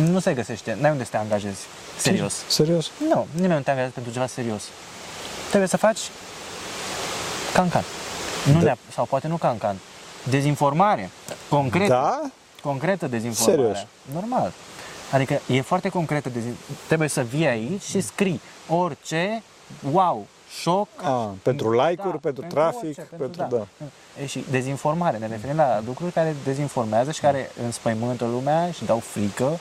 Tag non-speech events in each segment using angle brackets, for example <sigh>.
nu se găsește, n-ai unde să te angajezi serios. Serios? Nu, nimeni nu te angajează pentru ceva serios. Trebuie să faci cancan. Nu Da. neap- sau poate nu cancan. Dezinformare. Concretă. Da? Concretă dezinformare. Serios? Normal. Adică e foarte concretă. dezin- Trebuie să vii aici și scrii orice, wow, șoc. A, pentru like-uri, pentru trafic, orice, pentru- da. E, și dezinformare. Ne referim la lucruri care dezinformează și care înspăimântă lumea și dau frică.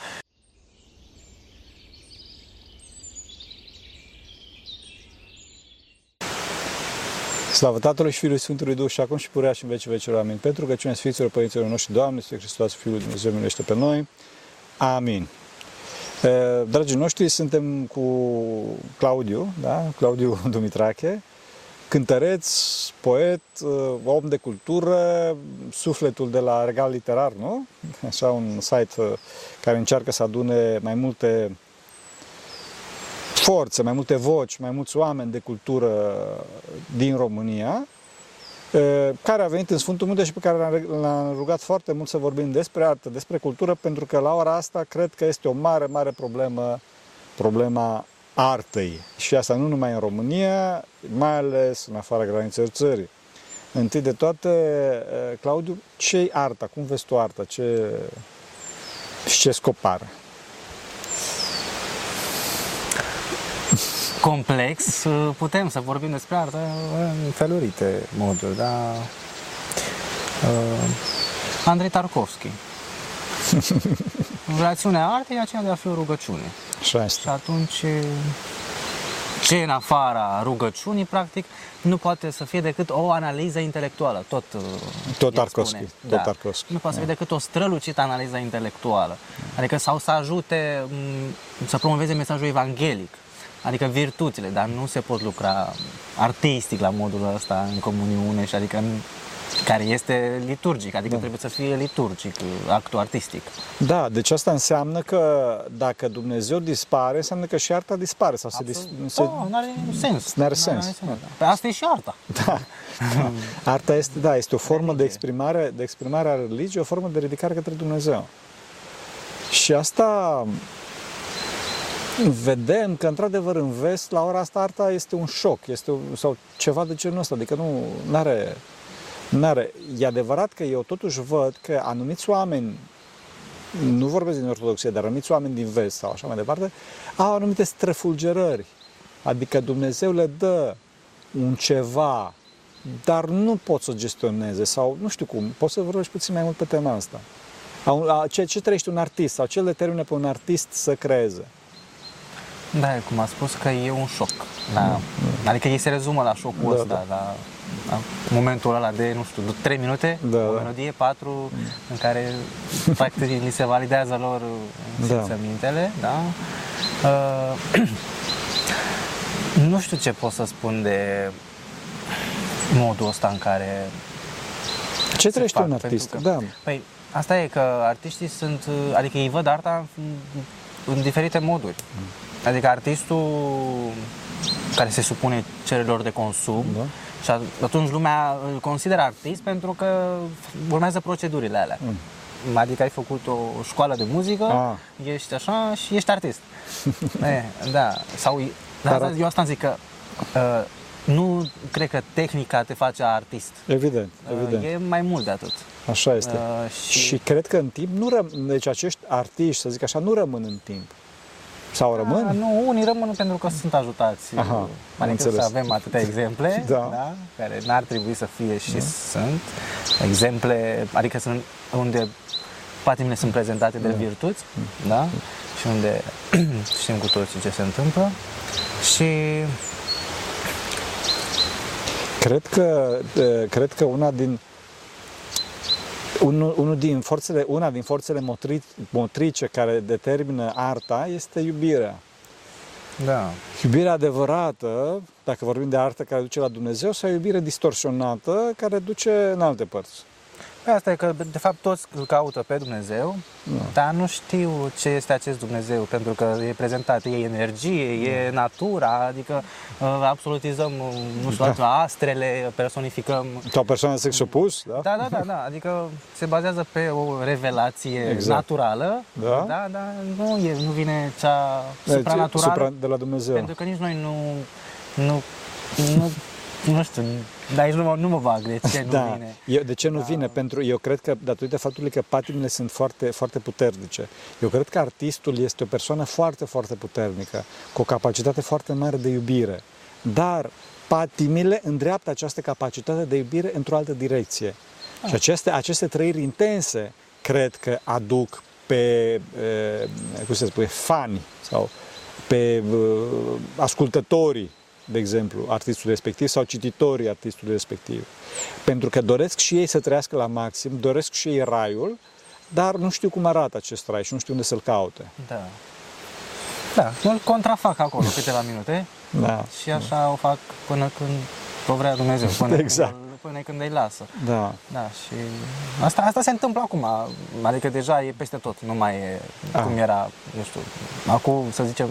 Slavă Tatălui și Fiului Sfântului Duh și acum și purea și în vecii vecilor. Amin. Pentru că cine Sfinților Părinților noștri, Doamne, Sfântul Hristos, Fiul lui Dumnezeu, miluiește pe noi. Amin. E, Dragii noștri, suntem cu Claudiu, da? Claudiu <laughs> Dumitrache, cântăreț, poet, e, om de cultură, sufletul de la Regal Literar, nu? Așa un site e, care încearcă să adune mai multe forțe, mai multe voci, mai mulți oameni de cultură din România, eh, care a venit în Sfântul Munte și pe care l-am- l-am rugat foarte mult să vorbim despre artă, despre cultură, pentru că la ora asta cred că este o mare, mare problemă, problema artei. Și asta nu numai în România, mai ales în afara granițelor țării. Întâi de toate, eh, Claudiu, ce-i arta? Cum vezi tu arta? Ce, și ce scop are? Complex, putem să vorbim despre artă în felurite moduri, da? Uh, Andrei Tarkovski. <laughs> Rațiunea artei e aceea de a fi o rugăciune. Așa Și este. atunci, ce e în afara rugăciunii, practic, nu poate să fie decât o analiză intelectuală. Tot, uh, Tot el Tarkovski, spune. tot Da. Tarkovski. Nu poate să fie decât o strălucită analiză intelectuală. Adică sau să ajute m, să promoveze mesajul evanghelic. Adică virtuțile, dar nu se pot lucra artistic la modul ăsta în comuniune și adică în, care este liturgic, adică Da. trebuie să fie liturgic actul artistic. Da, deci asta înseamnă că dacă Dumnezeu dispare, înseamnă că și arta dispare sau se, dis- Absolut. se Oh, n-are sens. N-are sens. Păi asta e și arta. da, da. <laughs> Arta este, da, este o formă de exprimare, de exprimare a religiei, o formă de ridicare către Dumnezeu. Și asta vedem că într-adevăr în vest, la ora asta, arta este un șoc, este un, sau ceva de genul ăsta, adică nu are N-are. E adevărat că eu totuși văd că anumiți oameni, nu vorbesc din ortodoxie, dar anumiți oameni din vest sau așa mai departe, au anumite străfulgerări. Adică Dumnezeu le dă un ceva, dar nu pot să o gestioneze sau nu știu cum. Poți să vorbești puțin mai mult pe tema asta. A- a- Ce, ce trăiește un artist sau ce le determină pe un artist să creeze? Da, cum a spus că e un șoc. Da. Adică ei se rezumă la șocul Da, ăsta, da. la, la momentul ăla de, nu știu, 3 minute, Da, o da. melodie, 4, în care practic li se validează lor Da. simțămintele, da? Uh, nu știu ce pot să spun de modul ăsta în care Ce se trăiește fac, un pentru artist? că- Da. Păi, asta e că artiștii sunt, adică ei văd arta în, în diferite moduri. Adică artistul care se supune cererilor de consum Da. și a- atunci lumea îl consideră artist pentru că urmează procedurile alea. Mm. Adică ai făcut o școală de muzică, Ah. ești așa și ești artist. <laughs> e, da, sau da, Dar- da, eu asta zic că uh, nu cred că tehnica te face artist. Evident, evident. Uh, e mai mult de atât. Așa este. Uh, și... și- cred că în timp nu răm... deci acești artiști, să zic așa, nu rămân în timp. Sau rămân? A, nu, unii rămân pentru că sunt ajutați. Aha, am adică înțeles. să avem atâtea exemple, Da. care n-ar trebui să fie și sunt. Exemple, adică sunt unde patimile sunt prezentate de virtuți, da? Și unde <clears throat> știm cu toții ce se întâmplă. Și Cred că, e, cred că una din unul, unul din forțele, una din forțele motri, motrice care determină arta este iubirea. da, Iubirea adevărată, dacă vorbim de artă care duce la Dumnezeu, sau iubire distorsionată care duce în alte părți. Păi asta e că, de fapt, toți îl caută pe Dumnezeu, da. dar nu știu ce este acest Dumnezeu, pentru că e prezentat, e energie, da. e natura, adică uh, absolutizăm, uh, nu știu, da. astrele, personificăm... Ca o persoană sex opus, da? Da, da, da, da, adică se bazează pe o revelație exact. naturală, da, da, dar nu, e, nu vine cea supranaturală. Supra de la Dumnezeu. Pentru că nici noi nu, nu, nu nu știu, dar aici nu mă, nu mă bag de ce nu da. vine. Eu, de ce nu Da. vine? Pentru, eu cred că datorită faptului că patimile sunt foarte, foarte puternice. Eu cred că artistul este o persoană foarte, foarte puternică, cu o capacitate foarte mare de iubire. Dar patimile îndreaptă această capacitate de iubire într-o altă direcție. Și aceste, aceste trăiri intense cred că aduc pe, e, cum se spune, fani sau pe e, ascultătorii de exemplu, artistului respectiv sau cititorii artistului respectiv. Pentru că doresc și ei să trăiască la maxim, doresc și ei raiul, dar nu știu cum arată acest rai și nu știu unde să-l caute. Da. Da, îl contrafac acolo câteva minute Da. și așa o fac până când o vrea Dumnezeu, până, Exact. când, până când îi lasă. Da. Da, și asta, asta se întâmplă acum, adică deja e peste tot, nu mai e Ah. cum era, nu știu, acum să zicem,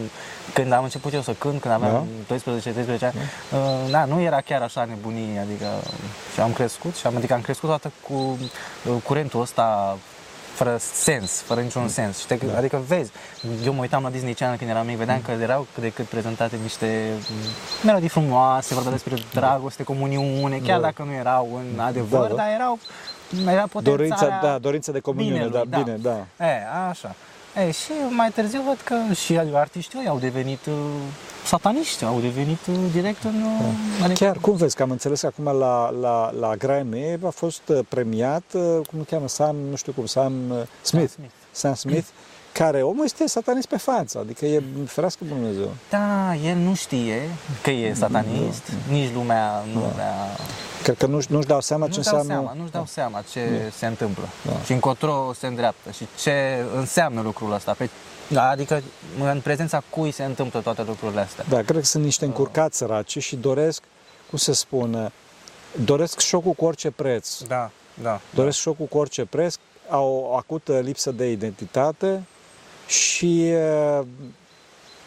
când am început eu să cânt, când aveam 12-13 ani, uh, da, nu era chiar așa nebunie, adică și am crescut, și am, adică am crescut toată cu uh, curentul ăsta fără sens, fără niciun sens. Și te, Da. Adică vezi, eu mă uitam la Disney Channel când eram mic, vedeam că erau cât de cât prezentate niște mm, melodii frumoase, vorbea despre dragoste, comuniune, chiar Da. dacă nu erau în adevăr, Da, da. dar erau era potențarea Dorința, da, dorința de comuniune, binelui, da, bine, da. E, așa. E, și mai târziu văd că și artiștii ăia au devenit uh, sataniști, au devenit uh, direct în... Uh, adică, Chiar, cum vezi, că am înțeles că acum la, la, la Grammy a fost uh, premiat, uh, cum îl cheamă, Sam, nu știu cum, Sam uh, Smith, Smith. Sam Smith, care omul este satanist pe față, adică e ferească Dumnezeu. Da, el nu știe că e satanist, nici lumea nu vrea... Cred că nu, nu-și dau seama ce Nu-și dau înseamnă... seama, nu-și dau seama ce se întâmplă Da. și încotro se îndreaptă și ce înseamnă lucrul ăsta. Pe, adică în prezența cui se întâmplă toate lucrurile astea. Da, cred că sunt niște încurcați săraci și doresc, cum se spune, doresc șocul cu orice preț. Da, da. Doresc șocul cu orice preț, au o acută lipsă de identitate și uh,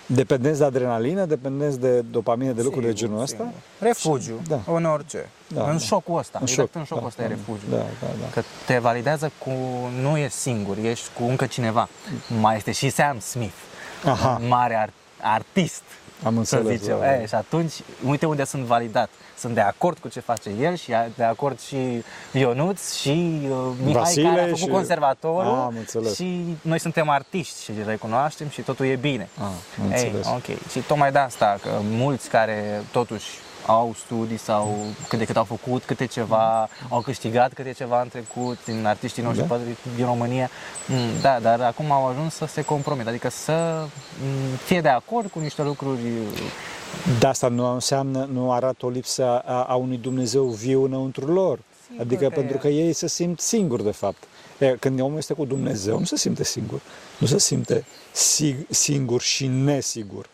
dependenți de adrenalină, dependenți de dopamină, de lucruri de Sigur, genul sigur. ăsta. Refugiu, Da. în orice. Da, în da. șocul ăsta. În exact șoc. în șocul Da, ăsta da, e refugiu. Da, da, da. Că te validează cu nu ești singur, ești cu încă cineva. Mai este și Sam Smith, Aha. mare ar- artist. Am Să înțeles. zicem. da, da. E, și atunci, uite unde sunt validat. Sunt de acord cu ce face el și de acord și Ionuț și uh, Mihai Vasile care a făcut și- conservatorul Ah, am înțeles. și noi suntem artiști și îl recunoaștem și totul e bine. Ah, am Ei, înțeles. ok. Și tocmai de asta, că mulți care totuși au studii sau cât de cât au făcut câte ceva, au câștigat câte ceva în trecut, din artiștii noștri Da. poate din România, mm, da, dar acum au ajuns să se compromită, adică să mm, fie de acord cu niște lucruri De asta nu înseamnă, nu arată o lipsă a, a unui Dumnezeu viu înăuntru lor. Sigur adică că pentru e. că ei se simt singuri, de fapt. E, când omul este cu Dumnezeu, nu se simte singur. Nu se simte sig- singur și nesigur.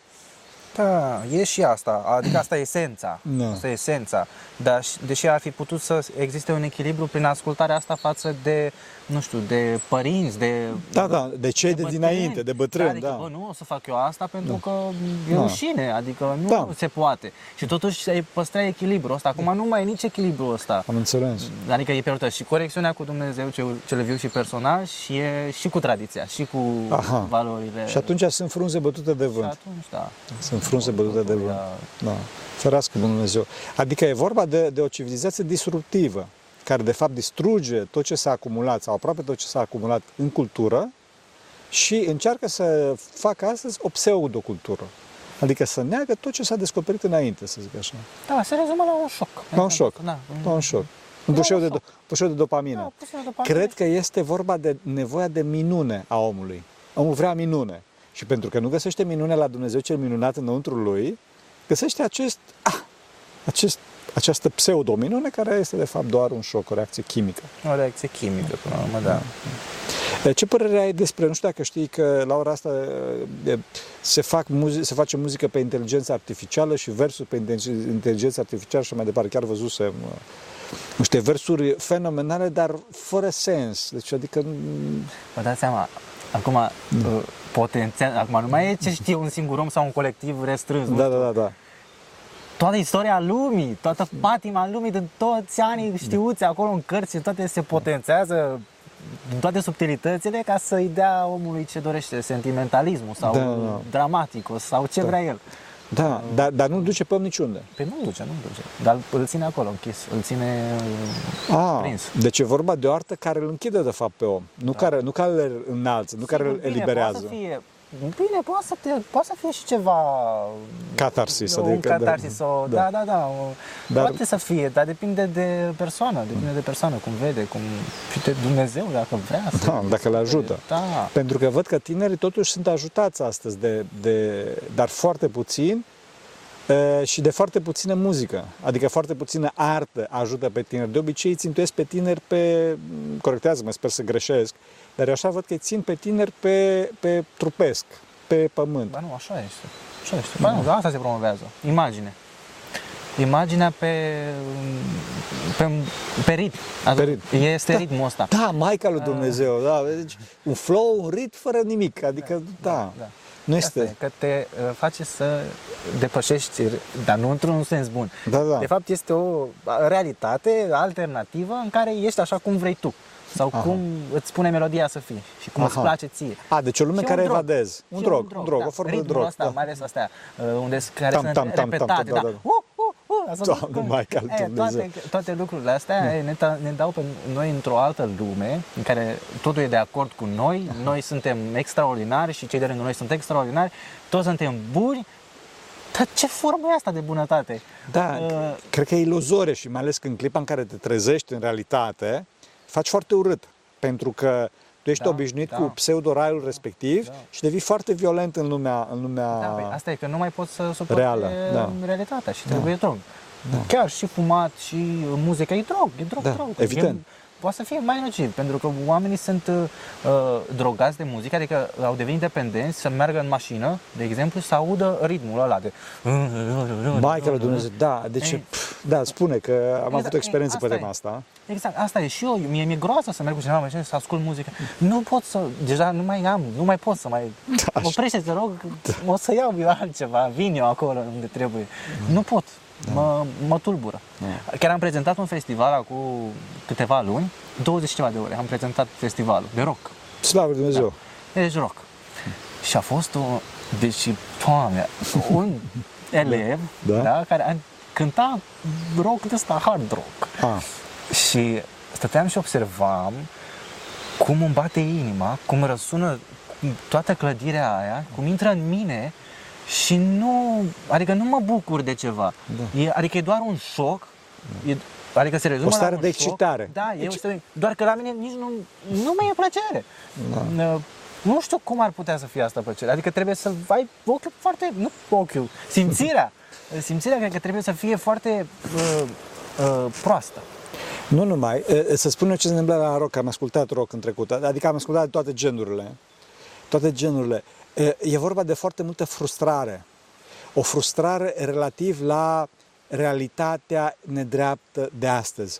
Da, e și asta, adică asta e esența. Da. Asta e esența. Dar și- deși ar fi putut să existe un echilibru prin ascultarea asta față de, nu știu, de părinți, de Da, da, de cei de, bătrâni. dinainte, de bătrâni, adică, da. Bă, nu o să fac eu asta pentru că e Da. rușine, adică nu Da. se poate. Și totuși se păstra echilibrul ăsta. Acum nu mai e nici echilibrul ăsta. Am înțeles. Adică e pierdută și conexiunea cu Dumnezeu, cel, cel viu și personal, și e și cu tradiția, și cu Aha. valorile. Și atunci sunt frunze bătute de Și vânt. atunci, da. Sunt frunze bătute de vânt. Da. Da. Ferească Dumnezeu. Adică e vorba de, de o civilizație disruptivă, care de fapt distruge tot ce s-a acumulat, sau aproape tot ce s-a acumulat în cultură și încearcă să facă astăzi o pseudocultură. Adică să neagă tot ce s-a descoperit înainte, să zic așa. Da, se rezumă la un șoc. La un șoc. Da, La un șoc. Un bușeu de, do- bușeu de dopamină. Da, puțină dopamină. Cred că este vorba de nevoia de minune a omului. Omul vrea minune. Și pentru că nu găsește minune la Dumnezeu cel minunat înăuntru lui, găsește acest, ah, acest, această pseudo-minune care este de fapt doar un șoc, o reacție chimică. O reacție chimică, până la urmă, da. E, Ce părere ai despre, nu știu dacă știi că la ora asta e, se, fac muzi- se face muzică pe inteligență artificială și versul pe inteligență artificială și mai departe, chiar văzusem uh, niște versuri fenomenale, dar fără sens. Deci, adică, Vă dați seama, acum Da. uh, potențial, acum nu mai e ce știe un singur om sau un colectiv restrâns. nu da, știu. da, da, da. Toată istoria lumii, toată patima lumii din toți anii știuți acolo în cărți, toate se potențează din toate subtilitățile ca să-i dea omului ce dorește, sentimentalismul sau Da, da. dramaticul sau ce vrea el. Da, dar, dar nu duce pe om niciunde. Pe nu duce, nu duce, dar îl ține acolo închis, îl ține uh, Ah, prins. deci e vorba de o artă care îl închide de fapt pe om, nu care, nu care îl înalță, nu care îl Bine, eliberează. Poate să fie, bine, poate să, te, poate să fie și ceva... Catarsis, Un adică, catarsis, da, sau, da. da, da, da. o- Dar- Poate să fie, dar depinde de persoană, depinde de persoană, cum vede, cum și de Dumnezeu, dacă vrea să... Da, dacă le ajută. Da. Pentru că văd că tinerii totuși sunt ajutați astăzi, de, de, dar foarte puțin e, și de foarte puțină muzică. Adică foarte puțină artă ajută pe tineri. De obicei îi țintuiesc pe tineri pe, corectează-mă, sper să greșesc, dar eu așa văd că îi țin pe tineri pe, pe trupesc, pe pământ. Ba nu, așa este. Așa este. Ba nu, asta se promovează. Imagine. Imaginea pe, pe, pe ritm. Pe ritm. Este Da. ritmul ăsta. Da, Maica lui Dumnezeu, da, deci un flow, un ritm fără nimic, adică da, da. nu Asta e, este, că te uh, face să depășești, dar nu într-un sens bun. Da, da. De fapt, este o realitate alternativă în care ești așa cum vrei tu. Sau Aha. cum îți spune melodia să fii și cum îți Aha. place ție. A, deci o lume Și care un drog. evadezi. Un Și drog, un drog, da. o formă de Ritmul drog, Ăsta, da. mai ales astea, uh, unde care Tam, sunt tam, tam, tam, repetate. tam, da, da. da. Uh, uh, uh, ați văzut Doamne, cum- Maica lui E, Dumnezeu. toate, toate lucrurile astea e, ne, ta- ne dau pe noi într-o altă lume în care totul e de acord cu noi, noi suntem extraordinari și cei de lângă noi sunt extraordinari, toți suntem buni, dar ce formă e asta de bunătate? Da, Uh, cred că e iluzore și mai ales că în clipa în care te trezești în realitate, faci foarte urât. Pentru că tu ești Da, obișnuit da. cu pseudo-raiul respectiv Da. și devii foarte violent în lumea, în lumea Da, păi asta e că nu mai poți să suporti Reală, da. realitatea și trebuie drog. Chiar și fumat și muzica e drog, e drog, Da, drog. evident. E, poate să fie mai nociv, pentru că oamenii sunt uh, drogați de muzică, adică au devenit dependenți să meargă în mașină, de exemplu, și să audă ritmul ăla de... Maica lui Dumnezeu, da, deci, Ei. pf, da, spune că am Exact, avut o experiență pe asta e. tema asta. Exact, asta e și eu, mie mi-e groază să merg cu cineva în mașină și să ascult muzică. Nu pot să, deja nu mai am, nu mai pot să mai... Da, Oprește, te rog, o să iau eu altceva, vin eu acolo unde trebuie. Nu pot, mă, mă tulbură. Da. Chiar am prezentat un festival acum câteva luni, 20 și ceva de ore, am prezentat festivalul de rock. Slavă lui Dumnezeu. Deci rock. Și a fost o, deci, doamne, un <laughs> elev Da. da. care a cânta rock de ăsta, hard rock. Ah, Și stăteam și observam cum îmi bate inima, cum răsună toată clădirea aia, cum intră în mine și nu, adică nu mă bucur de ceva. Da. E, adică e doar un șoc, e, adică se rezumă O stare la un de șoc. excitare. Da, e o Exci- stare, doar că la mine nici nu, nu mai e plăcere. Da. Nu știu cum ar putea să fie asta plăcere. Adică trebuie să ai ochiul foarte, nu ochiul, simțirea. <laughs> Simțirea cred că trebuie să fie foarte uh, uh, proastă. Nu numai, e, să spun eu ce se întâmplă la rock, am ascultat rock în trecut, adică am ascultat toate genurile, toate genurile. E, e vorba de foarte multă frustrare, o frustrare relativ la realitatea nedreaptă de astăzi.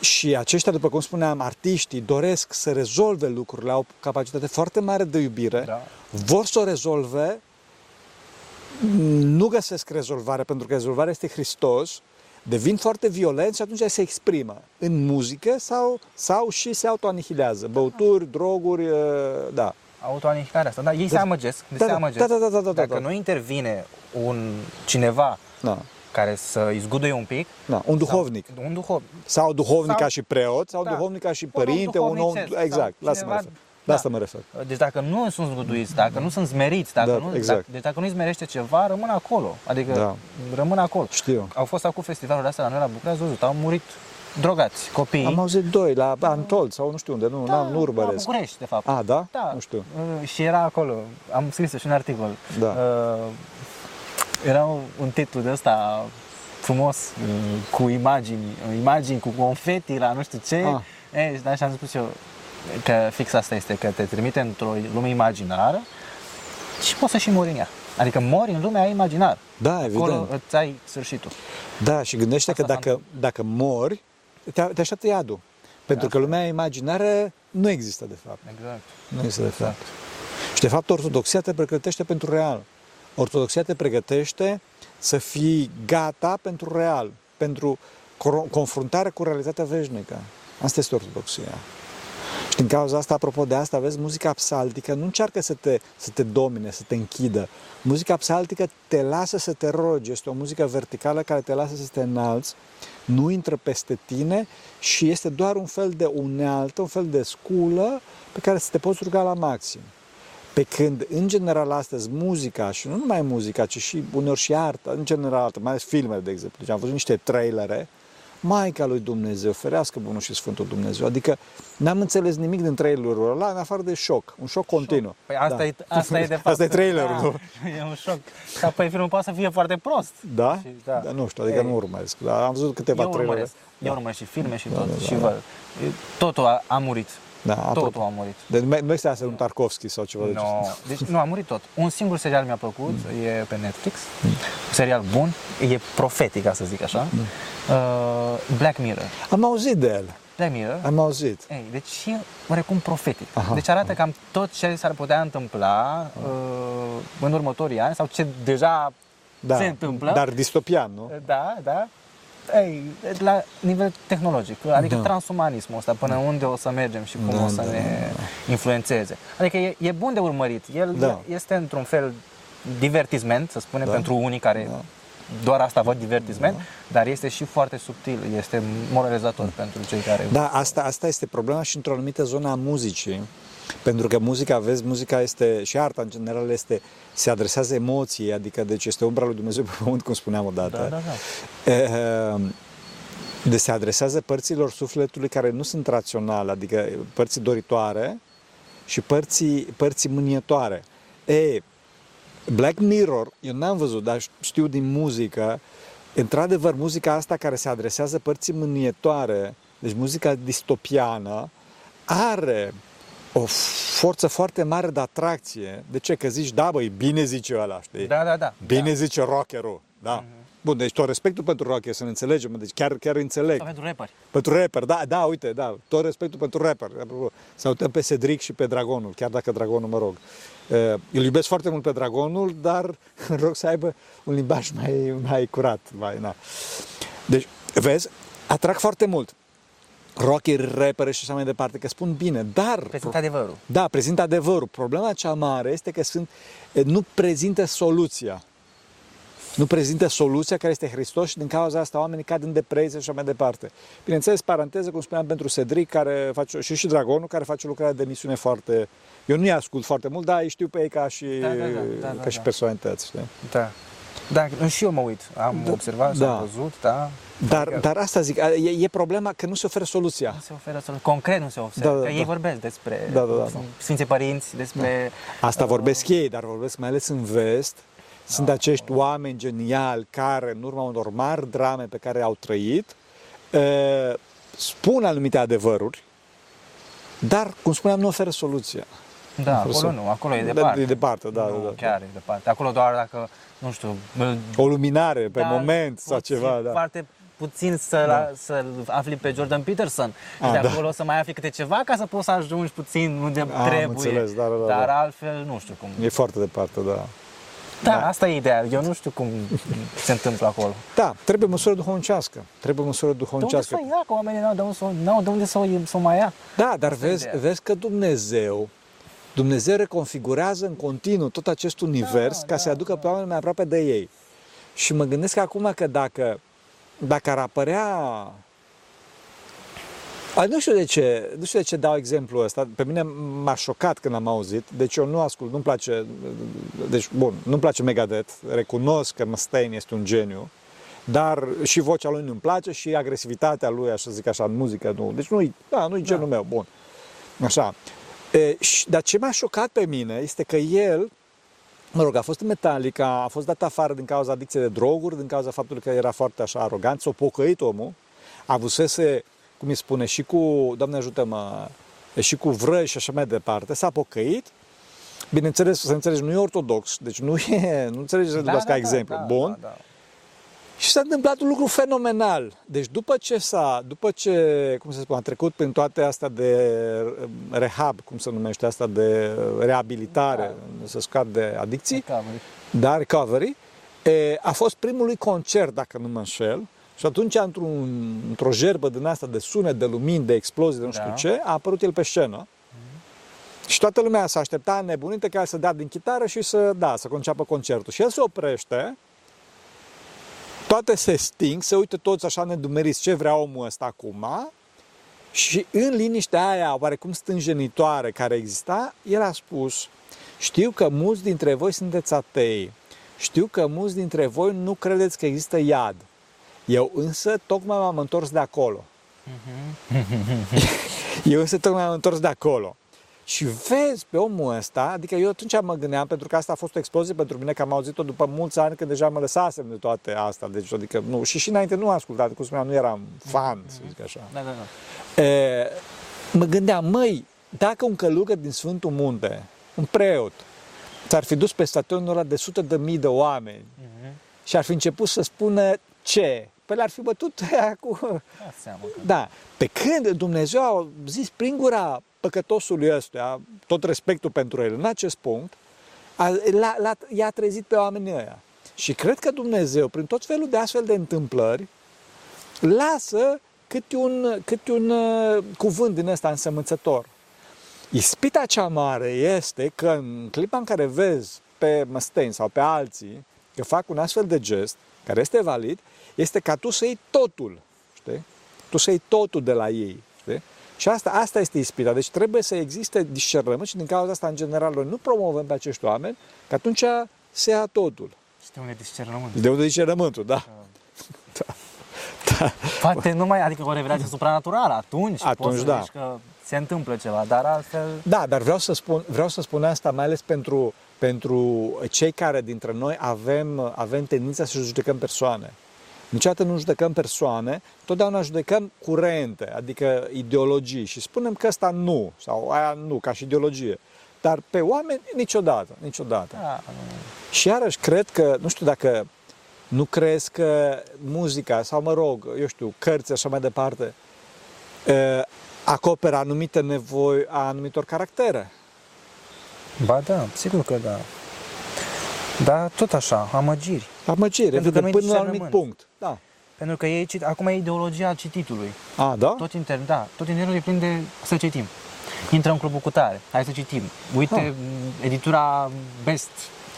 Și aceștia, după cum spuneam, artiștii doresc să rezolve lucrurile, au o capacitate foarte mare de iubire, Da. vor să o rezolve, nu găsesc rezolvare pentru că rezolvarea este Hristos, devin foarte violenți și atunci se exprimă în muzică sau, sau și se autoanihilează. Băuturi, droguri, uh, da. Autoanihilarea asta, da, ei se Da. amăgesc, Da, se da, amăgesc. da, da, da, da, Dacă da. nu intervine un cineva da. care să îi zguduie un pic, da. Un duhovnic. sau, un duhov, Sau duhovnic Sau- ca și preot, sau Da. duhovnic ca și Un om părinte, un om... duhovnicesc sau Exact, la asta mă cineva- refer. da. La asta mă refer. Deci dacă nu sunt zguduiți, dacă nu sunt smeriți, dacă Da, nu, exact. dacă, deci dacă nu-i smerește ceva, rămân acolo. Adică Da. rămân acolo. Știu. Au fost acum festivalul astea la noi la București, ați văzut, au murit drogați, copii. Am auzit doi, la Antold sau nu știu unde, nu, da, n-am, nu urmăresc. La București, de fapt. A, da? Da. Nu știu. Uh, Și era acolo, am scris și un articol. Da. Uh, era un titlu de ăsta frumos, uh, cu imagini, uh, imagini cu confeti la nu știu ce. Ah. E, da, și am spus eu că fix asta este, că te trimite într-o lume imaginară și poți să și mori în ea. Adică mori în lumea imaginară. Da, Acolo evident. îți ai sfârșitul. Da, și gândește Asta că s-a dacă, dacă mori, te, te așteaptă iadul. Pentru că lumea imaginară nu există, de fapt. Exact. Nu există, de fapt. Și, de fapt, ortodoxia te pregătește pentru real. Ortodoxia te pregătește să fii gata pentru real, pentru cor- confruntare cu realitatea veșnică. Asta este ortodoxia. Și din cauza asta, apropo de asta, vezi, muzica psaltică nu încearcă să te, să te domine, să te închidă. Muzica psaltică te lasă să te rogi. Este o muzică verticală care te lasă să te înalți, nu intră peste tine și este doar un fel de unealtă, un fel de sculă pe care să te poți ruga la maxim. Pe când, în general, astăzi, muzica, și nu numai muzica, ci și uneori și arta, în general, mai ales filmele, de exemplu. Deci am văzut niște trailere, Maica lui Dumnezeu, ferească Bunul și Sfântul Dumnezeu. Adică n-am înțeles nimic din trailerul ăla, în afară de șoc, un șoc continuu. Păi asta, da. e, asta e de fapt. <laughs> Asta e trailerul, da, nu? E un șoc. Dar păi filmul poate să fie foarte prost. Da? Și- da. Dar nu știu, adică Ei. nu urmăresc. Dar am văzut câteva Eu trailere. urmăresc, eu urmăresc și filme și tot, da, da, și da. văd. Totul a, a murit. Da, apropo. Totul a murit. Deci nu nu este asta un Tarkovski sau ceva de No. genul. Deci nu, a murit tot. Un singur serial mi-a plăcut, e pe Netflix, un serial bun, e profetic, ca să zic așa. Uh, Black Mirror. Am auzit de el. Black Mirror. Am auzit. Ei, deci e oarecum profetic. Aha. Deci arată cam tot ce s-ar putea întâmpla uh, în următorii ani sau ce deja Da. se întâmplă. Dar distopian, nu? Da, da. Ei, la nivel tehnologic, adică Da. transumanismul ăsta, până unde o să mergem și cum Da, o să da, ne influențeze. Adică e, e bun de urmărit. El Da. este într-un fel divertisment, să spunem, Da. pentru unii care Da. doar asta văd divertisment, dar este și foarte subtil, este moralizator pentru cei care... Da, asta, asta este problema și într-o anumită zonă a muzicii. Pentru că muzica, vezi, muzica este, și arta în general este, se adresează emoției, adică deci este umbra lui Dumnezeu pe pământ, cum spuneam odată. Da, da, da. Eh, De se adresează părților sufletului care nu sunt raționale, adică părții doritoare și părții, părții mânietoare. E, Black Mirror, eu n-am văzut, dar știu din muzică, într-adevăr, muzica asta care se adresează părții mânietoare, deci muzica distopiană, are o forță foarte mare de atracție. De ce? Că zici, da, băi, bine zice ăla, știi? Da, da, da. Bine zice rockerul, da. Bun, deci tot respectul pentru rocker, să ne înțelegem, deci chiar, chiar înțeleg. Sau pentru rapperi. Pentru rapper, da, da, uite, da, tot respectul pentru rapper. Apropo, Să uităm pe Cedric și pe Dragonul, chiar dacă Dragonul, mă rog. Uh, Îl iubesc foarte mult pe Dragonul, dar <laughs> rog să aibă un limbaj mai, mai curat. Mai, na. Deci, vezi, atrag foarte mult. Rockeri, rapperi și așa mai departe, că spun bine, dar... Prezintă adevărul. Da, prezintă adevărul. Problema cea mare este că sunt, nu prezintă soluția. Nu prezintă soluția care este Hristos și din cauza asta oamenii cad în depresie și așa mai departe. Bineînțeles, paranteză, cum spuneam, pentru Cedric care face, și și Dragonul, care face o lucrare de misiune foarte... Eu nu-i ascult foarte mult, dar îi știu pe ei ca și, Da, da, da, da, ca da, și da. personalități. Știi? Da. Da, și eu mă uit. Am Da, observat, da. am văzut, da. Dar, Adică dar asta zic, e, e problema că nu se oferă soluția. Nu se oferă să concret nu se oferă. Da, da, că ei da. vorbesc despre Da, da, da, da. Sfinții Părinți, despre... Asta uh, vorbesc ei, dar vorbesc mai ales în vest. Sunt Da. acești oameni geniali care, în urma unor mari drame pe care au trăit, uh, spun anumite adevăruri, dar, cum spuneam, nu oferă soluția. Da, Nu acolo să- nu, acolo e Da, departe. e departe, da, nu, da, da. chiar e departe. Acolo doar dacă, nu știu, îl O luminare pe da, moment sau puțin, ceva, da. Foarte puțin să, da. să afli pe Jordan Peterson. Ah, de da. acolo să mai afli câte ceva ca să poți să ajungi puțin unde Am trebuie. înțeles, da, da, da, Dar da. altfel nu știu cum. E foarte departe, da. Da, Da. asta e ideea. Eu nu știu cum se întâmplă acolo. Da, trebuie măsură duhovnicească. Trebuie măsură De unde duhovnicească. să o ia? Că oamenii n-au de unde să, o- n-au de, unde să, o, să o mai ia. Da, dar Asta e vezi, ideea. vezi că Dumnezeu, Dumnezeu reconfigurează în continuu tot acest univers ca da, să aducă pe oameni mai aproape de ei. Și mă gândesc acum că dacă, dacă ar apărea... A, nu știu de ce, nu știu de ce dau exemplul ăsta. Pe mine m-a șocat când am auzit. Deci eu nu ascult, nu-mi place, deci bun, nu-mi place Megadeth. Recunosc că Mustaine este un geniu. Dar și vocea lui nu-mi place și agresivitatea lui, așa zic așa, în muzică nu. Deci nu-i, da, nu-i genul meu, bun. Așa. E, și, dar ce m-a șocat pe mine este că el, mă rog, a fost în Metallica, a fost dat afară din cauza adicției de droguri, din cauza faptului că era foarte așa arogant, s-a pocăit omul, a avusese, cum îi spune, și cu, Doamne ajută-mă, și cu vrăj și așa mai departe, s-a pocăit, Bineînțeles, să înțelegi, nu e ortodox, deci nu e, nu înțelegi să da, ca exemplu. Bun. Da, da. Și s-a întâmplat un lucru fenomenal. Deci după ce s-a, după ce, cum se spune, a trecut prin toate astea de rehab, cum se numește asta, de reabilitare, da. să scap de adicții, Recovery. da, recovery, e, a fost primul lui concert, dacă nu mă înșel, și atunci, într-un, într-o gerbă din asta de sunet, de lumini, de explozii, de nu știu Da. ce, a apărut el pe scenă. Și toată lumea s-a așteptat nebunită ca el să dea din chitară și să, da, să conceapă concertul. Și el se oprește, toate se sting, se uită toți așa nedumeriți ce vrea omul ăsta acum și în liniștea aia oarecum stânjenitoare care exista, el a spus știu că mulți dintre voi sunteți atei, știu că mulți dintre voi nu credeți că există iad. Eu însă tocmai m-am întors de acolo. <laughs> Eu însă tocmai m-am întors de acolo. Și vezi pe omul ăsta, adică eu atunci mă gândeam, pentru că asta a fost o explozie pentru mine, că am auzit-o după mulți ani, când deja mă lăsasem de toate astea. Deci, adică, nu, și și înainte nu am ascultat, cum spuneam, nu eram fan, să zic așa. Da, da, da. E, mă gândeam, măi, dacă un călugăr din Sfântul Munte, un preot, s-ar fi dus pe stadionul ăla de sute de mii de oameni și ar fi început să spună ce? Păi l-ar fi bătut <laughs> aia cu... Da, seama că... Da, pe când Dumnezeu a zis prin gura păcătosului ăstuia, tot respectul pentru el în acest punct, a, l-a, l-a, i-a trezit pe oamenii ăia. Și cred că Dumnezeu, prin tot felul de astfel de întâmplări, lasă câte un, câte un uh, cuvânt din ăsta însămânțător. Ispita cea mare este că în clipa în care vezi pe măsteni sau pe alții că fac un astfel de gest, care este valid, este ca tu să iei totul, știi? Tu să iei totul de la ei, știi? Și asta, asta este ispita. Deci trebuie să existe discernământ și din cauza asta, în general, noi nu promovăm pe acești oameni, că atunci se ia totul. Știu unde discernământ. De unde discernământul, da. <laughs> da. da. Poate numai, adică o revelație supranaturală, atunci, Atunci, poți să da. zici că se întâmplă ceva, dar altfel... Da, dar vreau să spun, vreau să spun asta mai ales pentru, pentru cei care dintre noi avem, avem tendința să judecăm persoane. Niciodată nu judecăm persoane, totdeauna judecăm curente, adică ideologii și spunem că ăsta nu, sau aia nu, ca și ideologie. Dar pe oameni niciodată, niciodată. Da, nu. Și iarăși cred că, nu știu dacă nu crezi că muzica sau, mă rog, eu știu, cărți așa mai departe, eh, acoperă anumite nevoi a anumitor caractere. Ba da, sigur că da. Dar tot așa, amăgiri. Amăgire, Pentru că evident, nu-i până la un anumit discernământ. punct. Da. Pentru că ei, cit- acum e ideologia cititului. A, da? Tot intern, da, tot internul e plin de să citim. Intră în clubul cu tare, hai să citim. Uite, Ah. m, editura Best.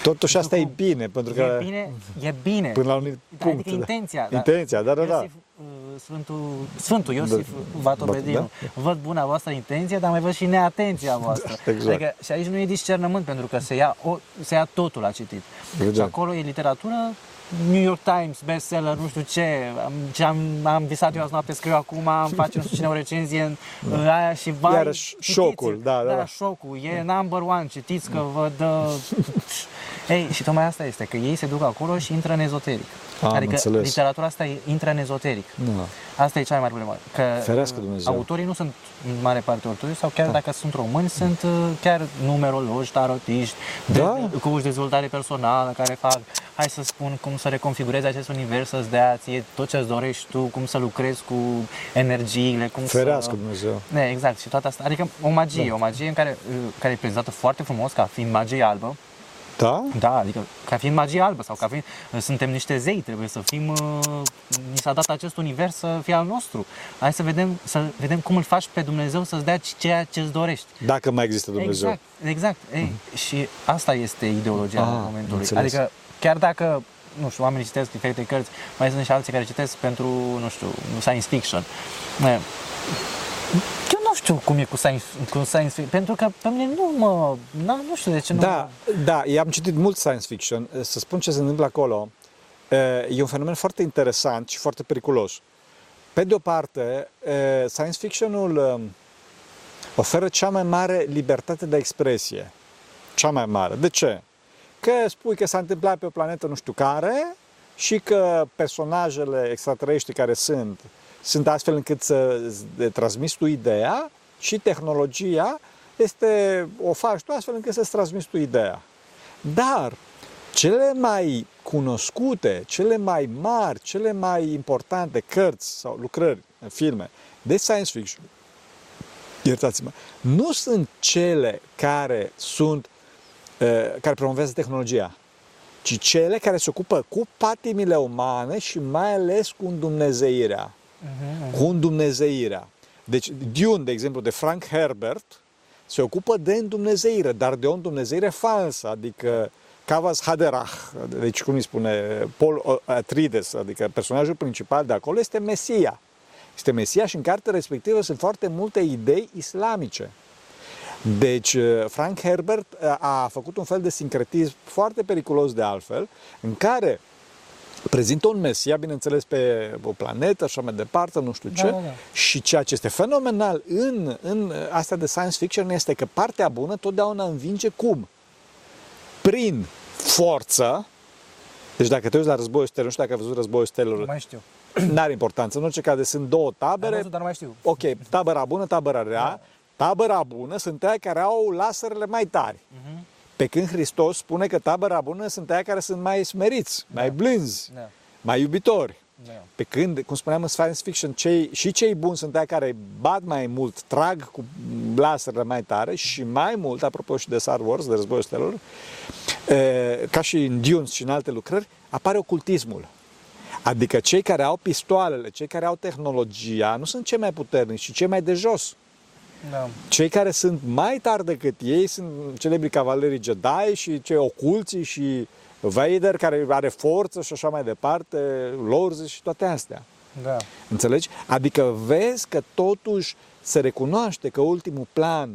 Totuși asta e Cum? bine, pentru că E bine, e bine. până la un anumit Da, punct. adică intenția. da. Intenția, da, da, da. Iosif, uh, Sfântul, Sfântul Iosif Da. Vatopedinu. Văd buna voastră intenție, dar mai văd și neatenția voastră. Da, <laughs> exact. Adică, și aici nu e discernământ, pentru că se ia, o, se ia totul la citit. Exact. Și acolo e literatură, New York Times, bestseller, nu știu ce, am, ce am, am visat eu azi noapte, scriu acum, am face nu știu cine o recenzie în în aia și vai, Iarăși citiți-l. șocul, da, da, da. șocul, e number one, citiți că vă dă... <laughs> Ei, și tocmai asta este, că ei se duc acolo și intră în ezoteric. Am adică înțeles. literatura asta e- intră în ezoteric. Da. Asta e cea mai mare problemă. Că Ferească uh, Dumnezeu. autorii nu sunt în mare parte ortodoxi sau chiar dacă sunt români, sunt uh, chiar numerologi, tarotiști, de, Da. de, cu dezvoltare personală, care fac, hai să spun, cum să reconfigurezi acest univers, să-ți dea ție tot ce-ți dorești tu, cum să lucrezi cu energiile, cum Ferească să... Dumnezeu. Ne, exact, și toată asta. Adică o magie, Da. o magie în care, uh, care e prezentată foarte frumos, ca fiind magie albă, Da? da, adică ca fiind magie albă sau ca fiind, suntem niște zei, trebuie să fim, uh, ni s-a dat acest univers să fie al nostru. Hai să vedem, să vedem cum îl faci pe Dumnezeu să-ți dea ceea ce îți dorești. Dacă mai există Dumnezeu. Exact, exact. Ei, și asta este ideologia Ah, momentului. înțeles. Adică chiar dacă nu știu, oamenii citesc diferite cărți, mai sunt și alții care citesc pentru, nu știu, science fiction. E, Eu nu știu cum e cu science, cu science fiction, pentru că pe mine nu mă, na, nu știu de ce nu Da, da, eu am citit mult science fiction. Să spun ce se întâmplă acolo. E un fenomen foarte interesant și foarte periculos. Pe de o parte, science fictionul oferă cea mai mare libertate de expresie. Cea mai mare. De ce? Că spui că s-a întâmplat pe o planetă nu știu care și că personajele extraterestri care sunt, sunt astfel încât să transmiți tu ideea și tehnologia este, o faci tu astfel încât să-ți transmiți tu ideea. Dar cele mai cunoscute, cele mai mari, cele mai importante cărți sau lucrări, filme de science fiction, iertați-mă, nu sunt cele care sunt uh, care promovează tehnologia, ci cele care se ocupă cu patimile umane și mai ales cu îndumnezeirea. Uh-huh. Cu îndumnezeirea. Deci Dune, de exemplu, de Frank Herbert, se ocupă de îndumnezeire, dar de o îndumnezeire falsă, adică Cavas Haderach, deci cum îi spune Paul Atreides, adică personajul principal de acolo este Mesia. Este Mesia și în cartea respectivă sunt foarte multe idei islamice. Deci Frank Herbert a făcut un fel de sincretism foarte periculos de altfel, în care prezintă un Mesia, bineînțeles, pe o planetă, așa mai departe, nu știu ce. Da, da, da. Și ceea ce este fenomenal în, în asta de science fiction este că partea bună totdeauna învinge cum? Prin forță, deci dacă te uiți la războiul stelelor, nu știu dacă ai văzut războiul stelelor. Nu mai știu. N-are importanță. În orice caz, sunt două tabere. Am văzut, dar nu mai știu. Ok, tabăra bună, tabăra rea. Da. Tabăra bună sunt aia care au laserele mai tari. Uh-huh. Pe când Hristos spune că tabăra bună sunt aia care sunt mai smeriți, da. mai blânzi, da. mai iubitori. Da. Pe când, cum spuneam în science fiction, cei, și cei buni sunt aia care bat mai mult, trag cu laserele mai tare și mai mult, apropo și de Star Wars, de războiul stelor, ca și în Dune și în alte lucrări, apare ocultismul. Adică cei care au pistoalele, cei care au tehnologia, nu sunt cei mai puternici, ci cei mai de jos. Da. Cei care sunt mai tari decât ei sunt celebri cavalerii Jedi și cei oculți și Vader care are forță și așa mai departe, Lorzi și toate astea. Da. Înțelegi? Adică vezi că totuși se recunoaște că ultimul plan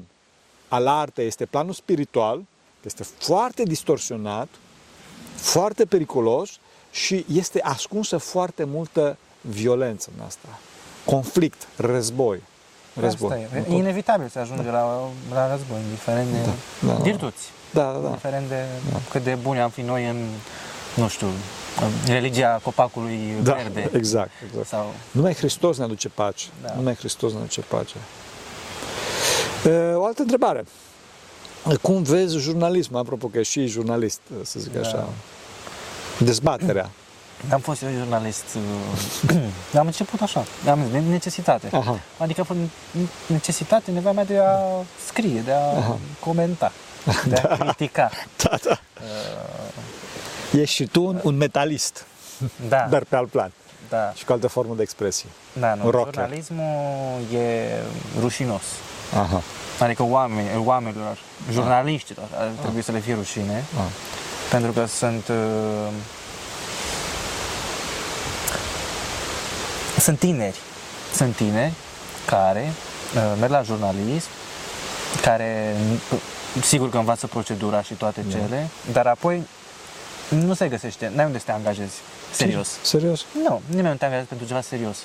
al artei este planul spiritual, este foarte distorsionat, foarte periculos și este ascunsă foarte multă violență în asta. Conflict, război. Război. Asta e. e inevitabil să ajungi da. la, la război, indiferent de da, da, virtuți. Da, da, da. Indiferent de da. cât de buni am fi noi în, nu știu, religia copacului da, verde. Exact, exact. Sau... Numai Hristos ne aduce pace. Da. Numai Hristos ne aduce pace. O altă întrebare. Cum vezi jurnalismul, apropo că și jurnalist, să zic da. așa, dezbaterea? Am fost eu jurnalist, uh, <clears throat> am început așa, am zis, necesitate. Aha. Adică a fost necesitate, nevoia mea de a scrie, de a Aha. comenta, <laughs> de a da. critica. Da, da. Uh, Ești și tu un, un metalist, da. dar pe alt plan. Da. Și cu altă formă de expresie. Da, nu, jurnalismul e rușinos. Aha. Adică oameni, oamenilor, jurnaliștilor, ar trebui să le fie rușine, Aha. pentru că sunt... Uh, sunt tineri. Sunt tineri care uh, merg la jurnalism, care sigur că învață procedura și toate da. cele, dar apoi nu se găsește, n-ai unde să te angajezi serios. Serios? Nu, nimeni nu te angajează pentru ceva serios.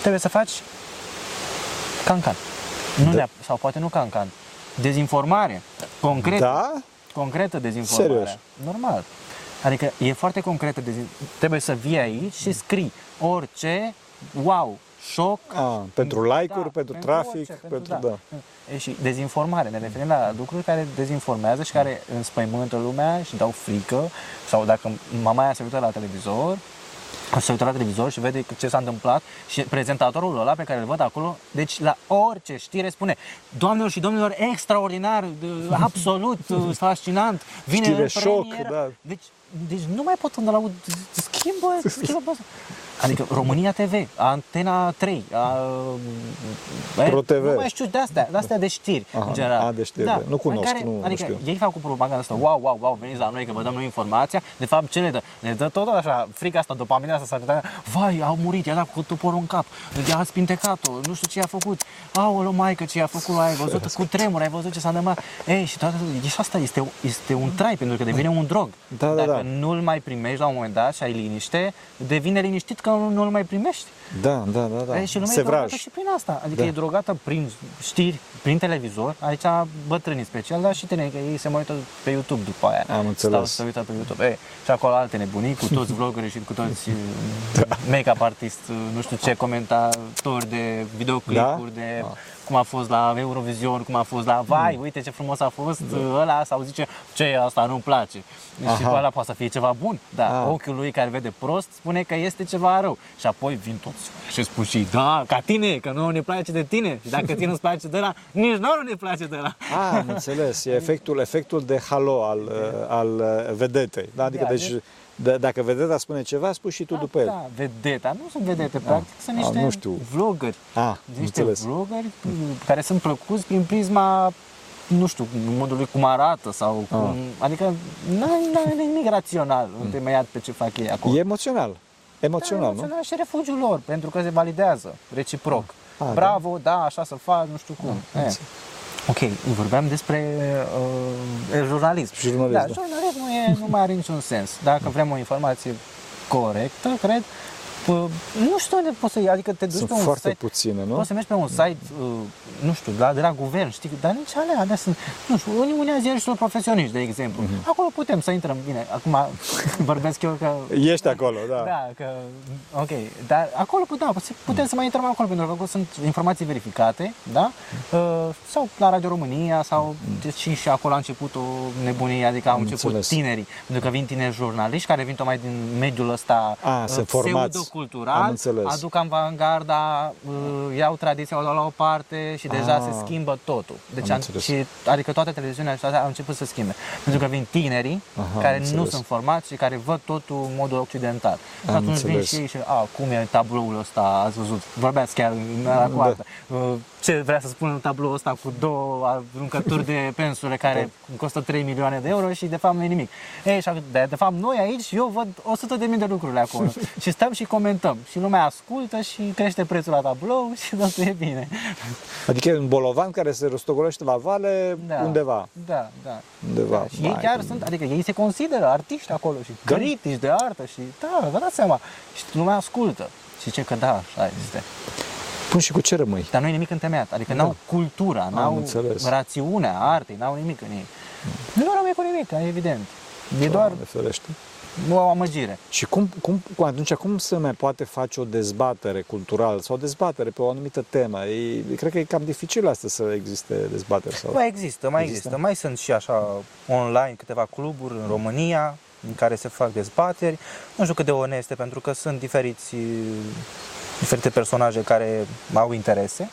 Trebuie să faci cancan. Nu da. sau poate nu cancan. Dezinformare. Concretă. Da? Concretă dezinformare. Serios. Normal. Adică e foarte concretă. Dezin- trebuie să vii aici și scrii orice, wow, șoc. A, pentru like-uri, da, pentru, pentru trafic, orice, pentru, pentru da. da. E și dezinformare, ne referim la lucruri care dezinformează și care înspăimântă lumea și dau frică. Sau dacă mama aia se uită la televizor, se uită la televizor și vede ce s-a întâmplat și prezentatorul ăla pe care îl văd acolo, deci la orice știre spune Doamnelor și domnilor, extraordinar, absolut <laughs> fascinant, vine Știre în șoc, da. Deci, deci nu mai pot să aud, schimbă, schimbă <laughs> Adică România TV, Antena 3, a, Pro TV. Nu mai știu de astea, de astea de știri, Aha, în general. A, de știri, da. nu cunosc, care, nu, Adică nu știu. ei fac cu propaganda asta, wow, wow, wow, veniți la noi că vă dăm noi informația, de fapt ce ne dă? Ne dă tot așa, frica asta, dopamina asta, să vai, au murit, i-a dat cu toporul în cap, i-a spintecat-o, nu știu ce i-a făcut, aolă maică, ce i-a făcut, ai văzut cu tremur, ai văzut ce s-a întâmplat. Ei, și toată, deci asta este, este un trai, pentru că devine un drog. Da, da, Dacă da. nu-l mai primești la un moment dat și ai liniște, devine liniștit că nu-l mai primești primești. Da, da, da. da. E, și lumea e drogată și prin asta. Adică da. e drogată prin știri, prin televizor, aici bătrânii special, dar și tineri, că ei se mai uită pe YouTube după aia. Am înțeles. Stau să uită pe YouTube. E, și acolo alte nebunii, cu toți vloggerii și cu toți <laughs> da. make-up artist, nu știu ce, comentatori de videoclipuri, da? de cum a fost la Eurovision, cum a fost la Vai, uite ce frumos a fost da. ăla, sau zice ce e asta, nu-mi place. Și Aha. ăla poate să fie ceva bun, dar Ah. ochiul lui care vede prost spune că este ceva rău. Și apoi vin toți și spun și, da, ca tine, că nu ne place de tine. Și dacă tine nu-ți place de ăla, nici nouă nu ne place de ăla. Ah, am înțeles. E efectul, efectul de halo al, uh, <laughs> al uh, vedetei. Da? Adică, Da, deci, deci- d- dacă vedeta spune ceva, spui și tu după el. Da, vedeta, nu sunt vedete, practic sunt Ah, niște nu știu. vloggeri. Ah, am niște înțeles. vloggeri care sunt plăcuți prin prisma nu știu, modului cum arată sau cum, Ah. adică nu e nimic rațional întemeiat pe ce fac ei acolo. E emoțional. Emoțional, da, nu? emoțional și refugiul lor, pentru că se validează reciproc. Ah, da. Bravo, da. așa să fac, nu știu cum. Ah, Eh. înțeleg. Ok, vorbeam despre uh, jurnalism. Jurnalism, da, da. jurnalism nu, e, nu mai are niciun sens. Dacă vrem o informație corectă, cred, uh, nu știu unde poți să iei, adică te duci Sunt pe un foarte site, puține, nu? Poți să mergi pe un site, uh, nu știu, la, de la guvern, știi, dar nici alea, alea sunt, nu știu, unii, unii ziari sunt profesioniști, de exemplu. Mhm. Acolo putem să intrăm, bine, acum <laughs> vorbesc eu că Ești acolo, da. da, că, ok, dar acolo da, putem să mai intrăm acolo, pentru că acolo sunt informații verificate, da? Uh, sau la Radio România, sau deci și, și acolo a început o nebunie, adică au Am început înțeles. tinerii, pentru că vin tineri jurnaliști care vin tocmai din mediul ăsta A, uh, sunt formați. Pseudocultural, Am înțeles. aduc avangarda, uh, iau tradiția o dau la o parte și deja Ah. se schimbă totul. Deci, Am an- înțeles. și, adică toate televiziunile și toate au început să schimbe. Pentru că vin tinerii Aha, am care nu înțeles. sunt formați și care văd totul în modul occidental. Și Am atunci vin înțeles. și ei și, a, cum e tabloul ăsta, ați văzut, vorbeați chiar în la cu Da. Asta. Uh, Ce vrea să spună în tabloul ăsta cu două aruncături de pensule care costă 3 milioane de euro și de fapt nu e nimic. Ei, și de, de fapt noi aici, eu văd 100 de mii de lucruri acolo <laughs> și stăm și comentăm și lumea ascultă și crește prețul la tablou <laughs> și totul e bine. Adică e un bolovan care se rostogolește la vale Da. undeva. Da, da. Undeva. Da, și ei Vai, chiar cum- sunt, adică ei se consideră artiști acolo și Da. critici de artă și da, vă dați seama. Și lumea ascultă. Și ce că da, așa este. Bun, și cu ce rămâi? Dar nu e nimic întemeiat. Adică n-au cultura, n-au înțeles. rațiunea artei, n-au nimic în ei. Nu rămâne cu nimic, evident. E doar Doamne ferește. o amăgire. Și cum, cum, cum, atunci cum se mai poate face o dezbatere culturală sau o dezbatere pe o anumită temă? E, cred că e cam dificil asta să existe dezbatere. Sau... Mai există, mai Există? există. Mai sunt și așa online câteva cluburi în România în care se fac dezbateri. Nu știu cât de oneste, pentru că sunt diferiți, diferite personaje care au interese.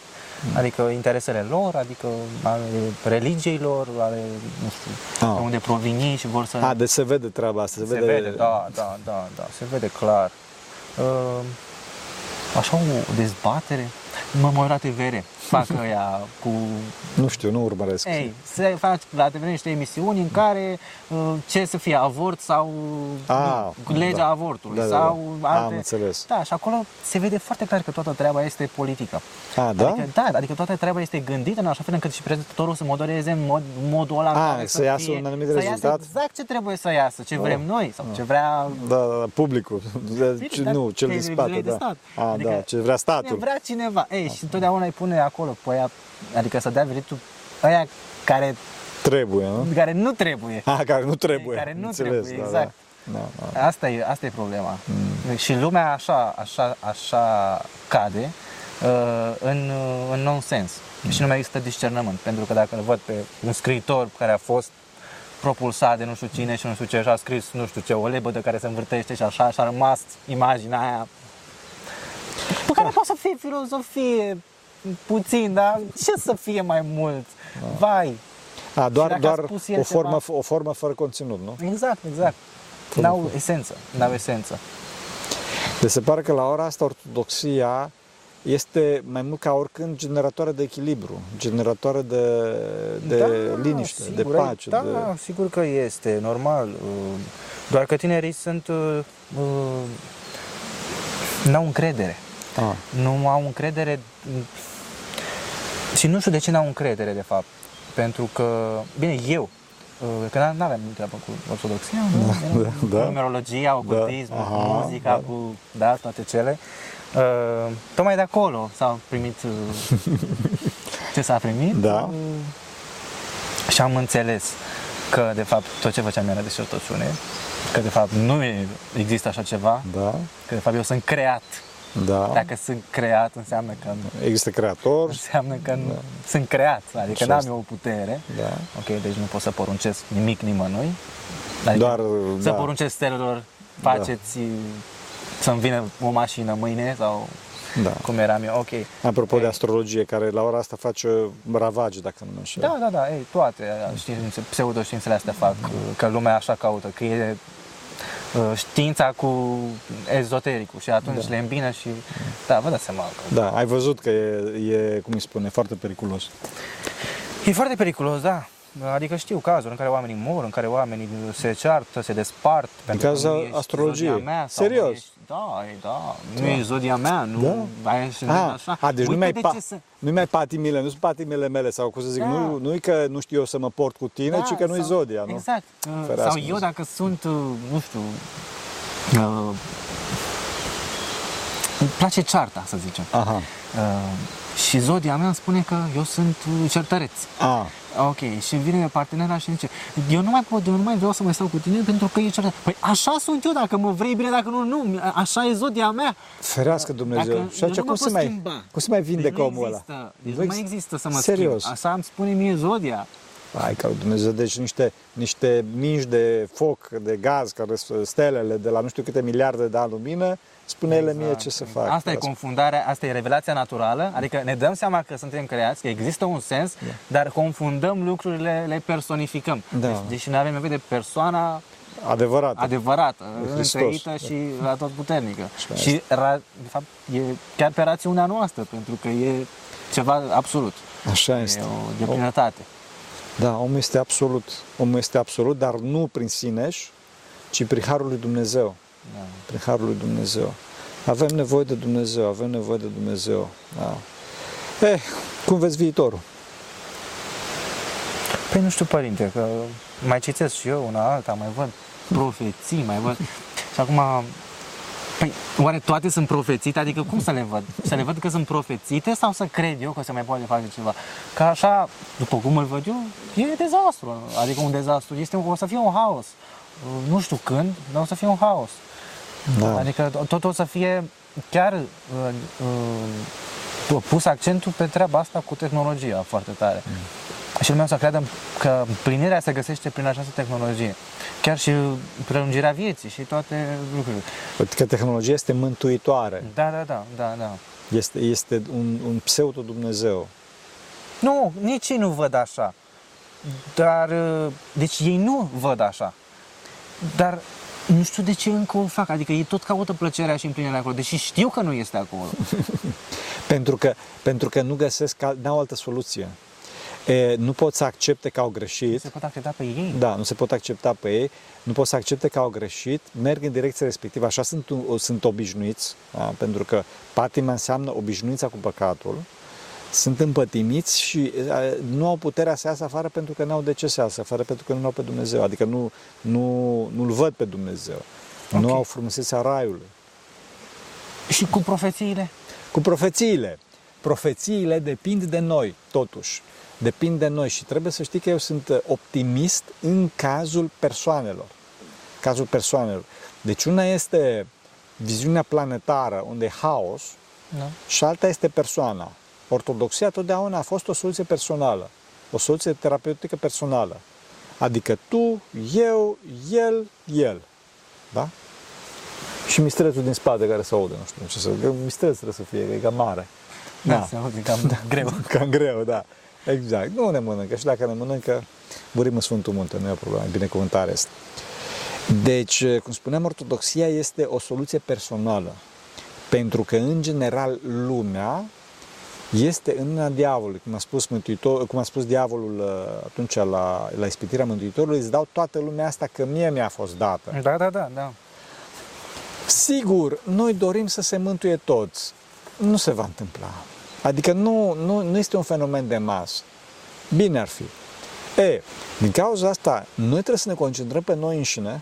Adică interesele lor, adică ale religiei lor, ale, nu știu, Ah. de unde provin ei și vor să... A, deci se vede treaba asta. Se, se vede, da, da, da, da, se vede clar. Uh, așa o dezbatere, mă mă la TVR, fac ăia cu Nu știu, nu urmăresc. ei, se fac la TV niște emisiuni în care uh, ce să fie avort sau Ah, nu, legea da. avortului Da, da, sau da. alte... Am înțeles. Da, și acolo se vede foarte clar că toată treaba este politică. A, da? Adică, da, adică toată treaba este gândită în așa fel încât și prezentatorul să modereze în mod, modul ăla în A, care să iasă fie, un anumit să rezultat? Iasă exact ce trebuie să iasă, ce vrem noi sau ce vrea Da, da, da, publicul. Ce, dar nu, cel din televiziunile spate, de da. stat. A, Adică da, ce vrea statul. Ce vrea cineva. Ei, și întotdeauna îi pune acolo pe aia, adică să dea veritul aia care, Trebuie, nu? care nu trebuie. <laughs> A, care nu trebuie. care nu Înțeles, trebuie, da, exact. Da, da, da. Asta e, asta e problema. Și lumea așa, așa, așa cade uh, în, uh, în nonsens. Și nu mai există discernământ. Pentru că dacă îl văd pe un scriitor care a fost propulsat de nu știu cine și nu știu ce și a scris nu știu ce, o lebădă care se învârtește și așa și a rămas imaginea aia pe care poate să fie filozofie puțin, dar ce să fie mai mult? Vai! A, doar, dacă a doar spus el o, formă, ceva- o formă fără conținut, nu? Exact, exact. N-au esență, n-au esență. Deci se pare că la ora asta ortodoxia este mai mult ca oricând generatoare de echilibru, generatoare de, de liniște, de sigur, pace. Da, de... sigur că este, normal. Uh, Doar că tinerii sunt... uh, uh, N-au încredere. A, Nu au încredere mm, și nu știu de ce n-au încredere, de fapt. Pentru că, bine, eu, uh, că nu aveam treabă cu ortodoxia, nu? Era da, da. numerologia, ocultismul, Da, cu aha, muzica, da. cu, da, toate cele. Uh, tocmai de acolo s-au primit uh, <laughs> ce s-a primit. Da. Uh, și am înțeles că, de fapt, tot ce făceam era deșertăciune, că, de fapt, nu e, există așa ceva, da. că, de fapt, eu sunt creat Da. Dacă sunt creat, înseamnă că Există creator. înseamnă că nu, sunt creat, adică Așa n-am este. eu o putere. Da. Ok, deci nu pot să poruncesc nimic nimănui. Adică Doar, să da. poruncesc stelelor, faceți să-mi vină o mașină mâine sau Da. cum eram eu, ok. Apropo de Ei, astrologie, care la ora asta face ravage, dacă nu mă înșel. Da, da, da, ei, toate științe, pseudoștiințele astea fac, că lumea așa caută, că e uh, știința cu ezotericul și atunci Da. le îmbină și, da, vă dați seama că Da, ai văzut că e, e, cum îi spune, foarte periculos. E foarte periculos, da. Adică știu cazuri în care oamenii mor, în care oamenii se ceartă, se despart. pentru că cauza nu ești astrologiei. zodia Mea, sau Serios? Nu ești, da, e, da. Nu e zodia mea, nu Da. ai și A, așa. a, deci nu Uite mai, de pa, ce să... nu mai patimile, nu sunt patimile mele sau cum să zic, Da. nu, nu e că nu știu eu să mă port cu tine, ci că nu e sau- zodia, nu? Exact. Uh, Ferească sau eu Dumnezeu. dacă sunt, uh, nu știu, uh, îmi place cearta, să zicem. Aha. Uh, și zodia mea îmi spune că eu sunt uh, certăreț. A, Ok, și vine partenera și zice Eu nu mai pot, eu nu mai vreau să mai stau cu tine pentru că e certat. Păi așa sunt eu, dacă mă vrei bine, dacă nu, nu, așa e zodia mea. ferească Dumnezeu. Dacă și eu atunci nu mă cum se pot mai, schimba. cum se mai Deci vindecă nu omul ăla? există, deci Nu nu mai ex- există să mă Serios? schimb. Așa îmi spune mie zodia. Hai ca lui Dumnezeu, deci niște, niște mingi de foc, de gaz, care sunt stelele de la nu știu câte miliarde de ani lumină, spune ele mie ce să fac. Exact. Asta e confundarea, asta e revelația naturală, adică ne dăm seama că suntem creați, că există un sens, dar confundăm lucrurile, le personificăm. Da. Deci, deși nu avem nevoie de persoana Adevărat. adevărată, Hristos. întrăită și la tot puternică. Așa Și, ra- de fapt, e chiar pe rațiunea noastră, pentru că e ceva absolut. Așa E este. o deplinătate. Da, omul este absolut. Omul este absolut, dar nu prin sineși, ci prin harul lui Dumnezeu. Da. Prin harul lui Dumnezeu. Avem nevoie de Dumnezeu, avem nevoie de Dumnezeu. Da. Eh, cum vezi viitorul? Păi nu știu, părinte, că mai citesc și eu una alta, mai văd profeții, mai văd... Și acum, păi, oare toate sunt profețite? Adică cum să le văd? Să le văd că sunt profețite sau să cred eu că se mai poate face ceva? Că așa, după cum îl văd eu, e dezastru. Adică un dezastru, este, o să fie un haos. Nu știu când, dar o să fie un haos. Da. Adică tot o să fie chiar uh, uh, pus accentul pe treaba asta cu tehnologia foarte tare. Mm. Și lumea o să creadă că plinirea se găsește prin această tehnologie. Chiar și prelungirea vieții și toate lucrurile. Că tehnologia este mântuitoare. Da, da, da, da, da. Este, este un, un pseudo-Dumnezeu. Nu, nici ei nu văd așa. Dar, uh, deci ei nu văd așa. Dar nu știu de ce încă o fac. Adică ei tot caută plăcerea și împlinirea acolo, deși știu că nu este acolo. <laughs> Pentru că, pentru că nu găsesc, al- n-au altă soluție. E, nu pot să accepte că au greșit. Se pot accepta pe ei. Da, nu se pot accepta pe ei, nu pot să accepte că au greșit, merg în direcția respectivă, așa sunt, sunt obișnuiți, da? pentru că patima înseamnă obișnuința cu păcatul, sunt împătimiți și a, nu au puterea să iasă afară pentru că nu au de ce să iasă afară, pentru că nu au pe Dumnezeu, adică nu, nu, nu-L văd pe Dumnezeu, Ok. nu au frumusețea raiului. Și cu profețiile? Cu profețiile. Profețiile depind de noi, totuși. Depind de noi și trebuie să știi că eu sunt uh, optimist în cazul persoanelor. Cazul persoanelor. Deci una este viziunea planetară, unde e haos, Da. și alta este persoana. Ortodoxia totdeauna a fost o soluție personală, o soluție terapeutică personală. Adică tu, eu, el, el. Da? Și mistrețul din spate care se aude, nu știu ce să... că Mistreț trebuie să fie, că e cam mare. Da. Se aude cam <laughs> greu. Cam greu, da. Exact. Nu ne mănâncă. Și dacă ne mănâncă, murim în Sfântul Munte, nu e o problemă. Binecuvântare este. Deci, cum spuneam, ortodoxia este o soluție personală. Pentru că, în general, lumea este în mâna diavolului. Cum a spus, Mântuitor, cum a spus diavolul uh, atunci la, la ispitirea Mântuitorului, îți dau toată lumea asta că mie mi-a fost dată. Da, da, da, da. Sigur, noi dorim să se mântuie toți. Nu se va întâmpla. Adică nu, nu, nu este un fenomen de masă. Bine ar fi. E, din cauza asta, noi trebuie să ne concentrăm pe noi înșine,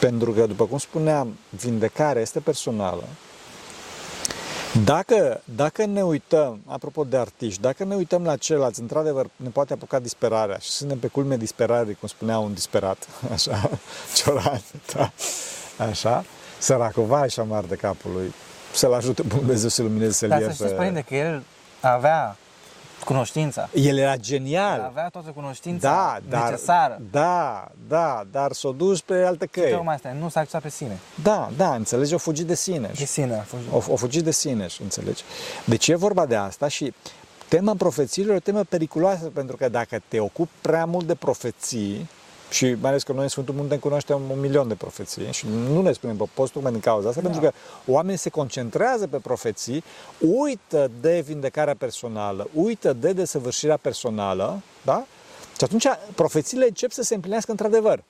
pentru că, după cum spuneam, vindecarea este personală. Dacă, dacă ne uităm, apropo de artiști, dacă ne uităm la ceilalți, într-adevăr ne poate apuca disperarea și suntem pe culme disperării, cum spunea un disperat, <laughs> așa, Cioran, da, așa, săracul, vai și amar de capul lui. Să-l ajute pe Dumnezeu să lumineze, să-l Dar să ierte. știți, părinte, că el avea cunoștința. El era El genial. avea toată cunoștința Da, dar, necesară. da, da, dar s-a dus pe altă căi. Tocmai asta, nu s-a acceptat pe sine. Da, da, înțelegi, o fugit de sine. De sine a fost. O, o fugit de sine, înțelegi? Deci e vorba de asta și tema profețiilor e o temă periculoasă pentru că dacă te ocupi prea mult de profeții, și mai ales că noi în Sfântul Munte cunoaștem un milion de profeții și nu ne spunem pe post tocmai din cauza asta, Da. pentru că oamenii se concentrează pe profeții, uită de vindecarea personală, uită de desăvârșirea personală, da? Și atunci profețiile încep să se împlinească într-adevăr.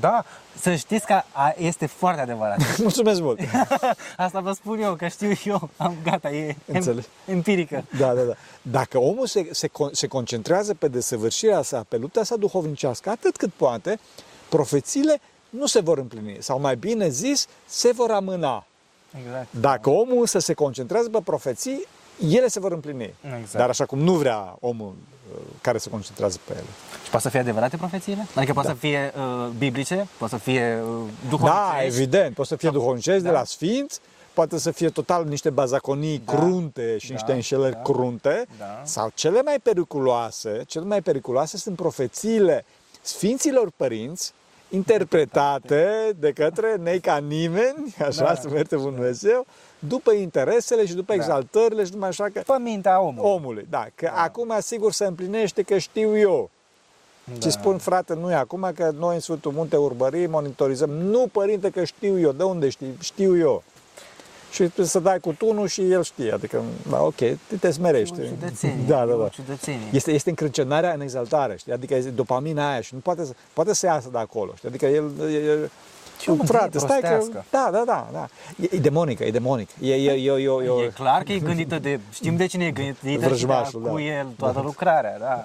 Da, să știți că a, este foarte adevărat. <laughs> Mulțumesc mult! <laughs> Asta vă spun eu, că știu eu. Am gata, e Înțeleg. em, empirică. Da, da, da. Dacă omul se, se, con- se concentrează pe desăvârșirea sa, pe lupta sa duhovnicească, atât cât poate, profețiile nu se vor împlini. Sau mai bine zis, se vor amâna. Exact. Dacă omul să se concentrează pe profeții, ele se vor împlini. Exact. Dar așa cum nu vrea omul uh, care se concentrează pe ele. Și poate să fie adevărate profețiile? Adică poate să fie uh, biblice, poate să fie uh, duhovnicești. Da, evident. Poate să fie duhovnicesc Da. de la sfinți, poate să fie total niște bazaconii Da. crunte și Da. niște înșelări Da. crunte. Da. Sau cele mai periculoase, cele mai periculoase sunt profețiile sfinților părinți interpretate de către nei ca nimeni, <laughs> așa Da. să mă ierte Bunul Dumnezeu, după interesele și după Da. exaltările și numai așa că Pe mintea omului. omului. Da, că acum sigur se împlinește că știu eu. Da. Și spun, frate, nu e acum că noi în Sfântul Munte Urbării monitorizăm. Nu, părinte, că știu eu. De unde știi? Știu eu. Și trebuie să dai cu tunul și el știe. Adică, da, ok, te smerești. E o ciudățenie, Da, e da, o da. ciudățenie. Este, este încrâncenarea în exaltare, știi? Adică este dopamina aia și nu poate, să- poate să iasă de acolo, știi? Adică el... E, e, Ce o nu, frate, stai că... prostească. Da, da, da, da. E, e demonică, e demonic. E, e, e, e, e, E e, clar că e gândită de... Știm de cine e gândită și de Vrăjmașul, cu da. el toată lucrarea, da.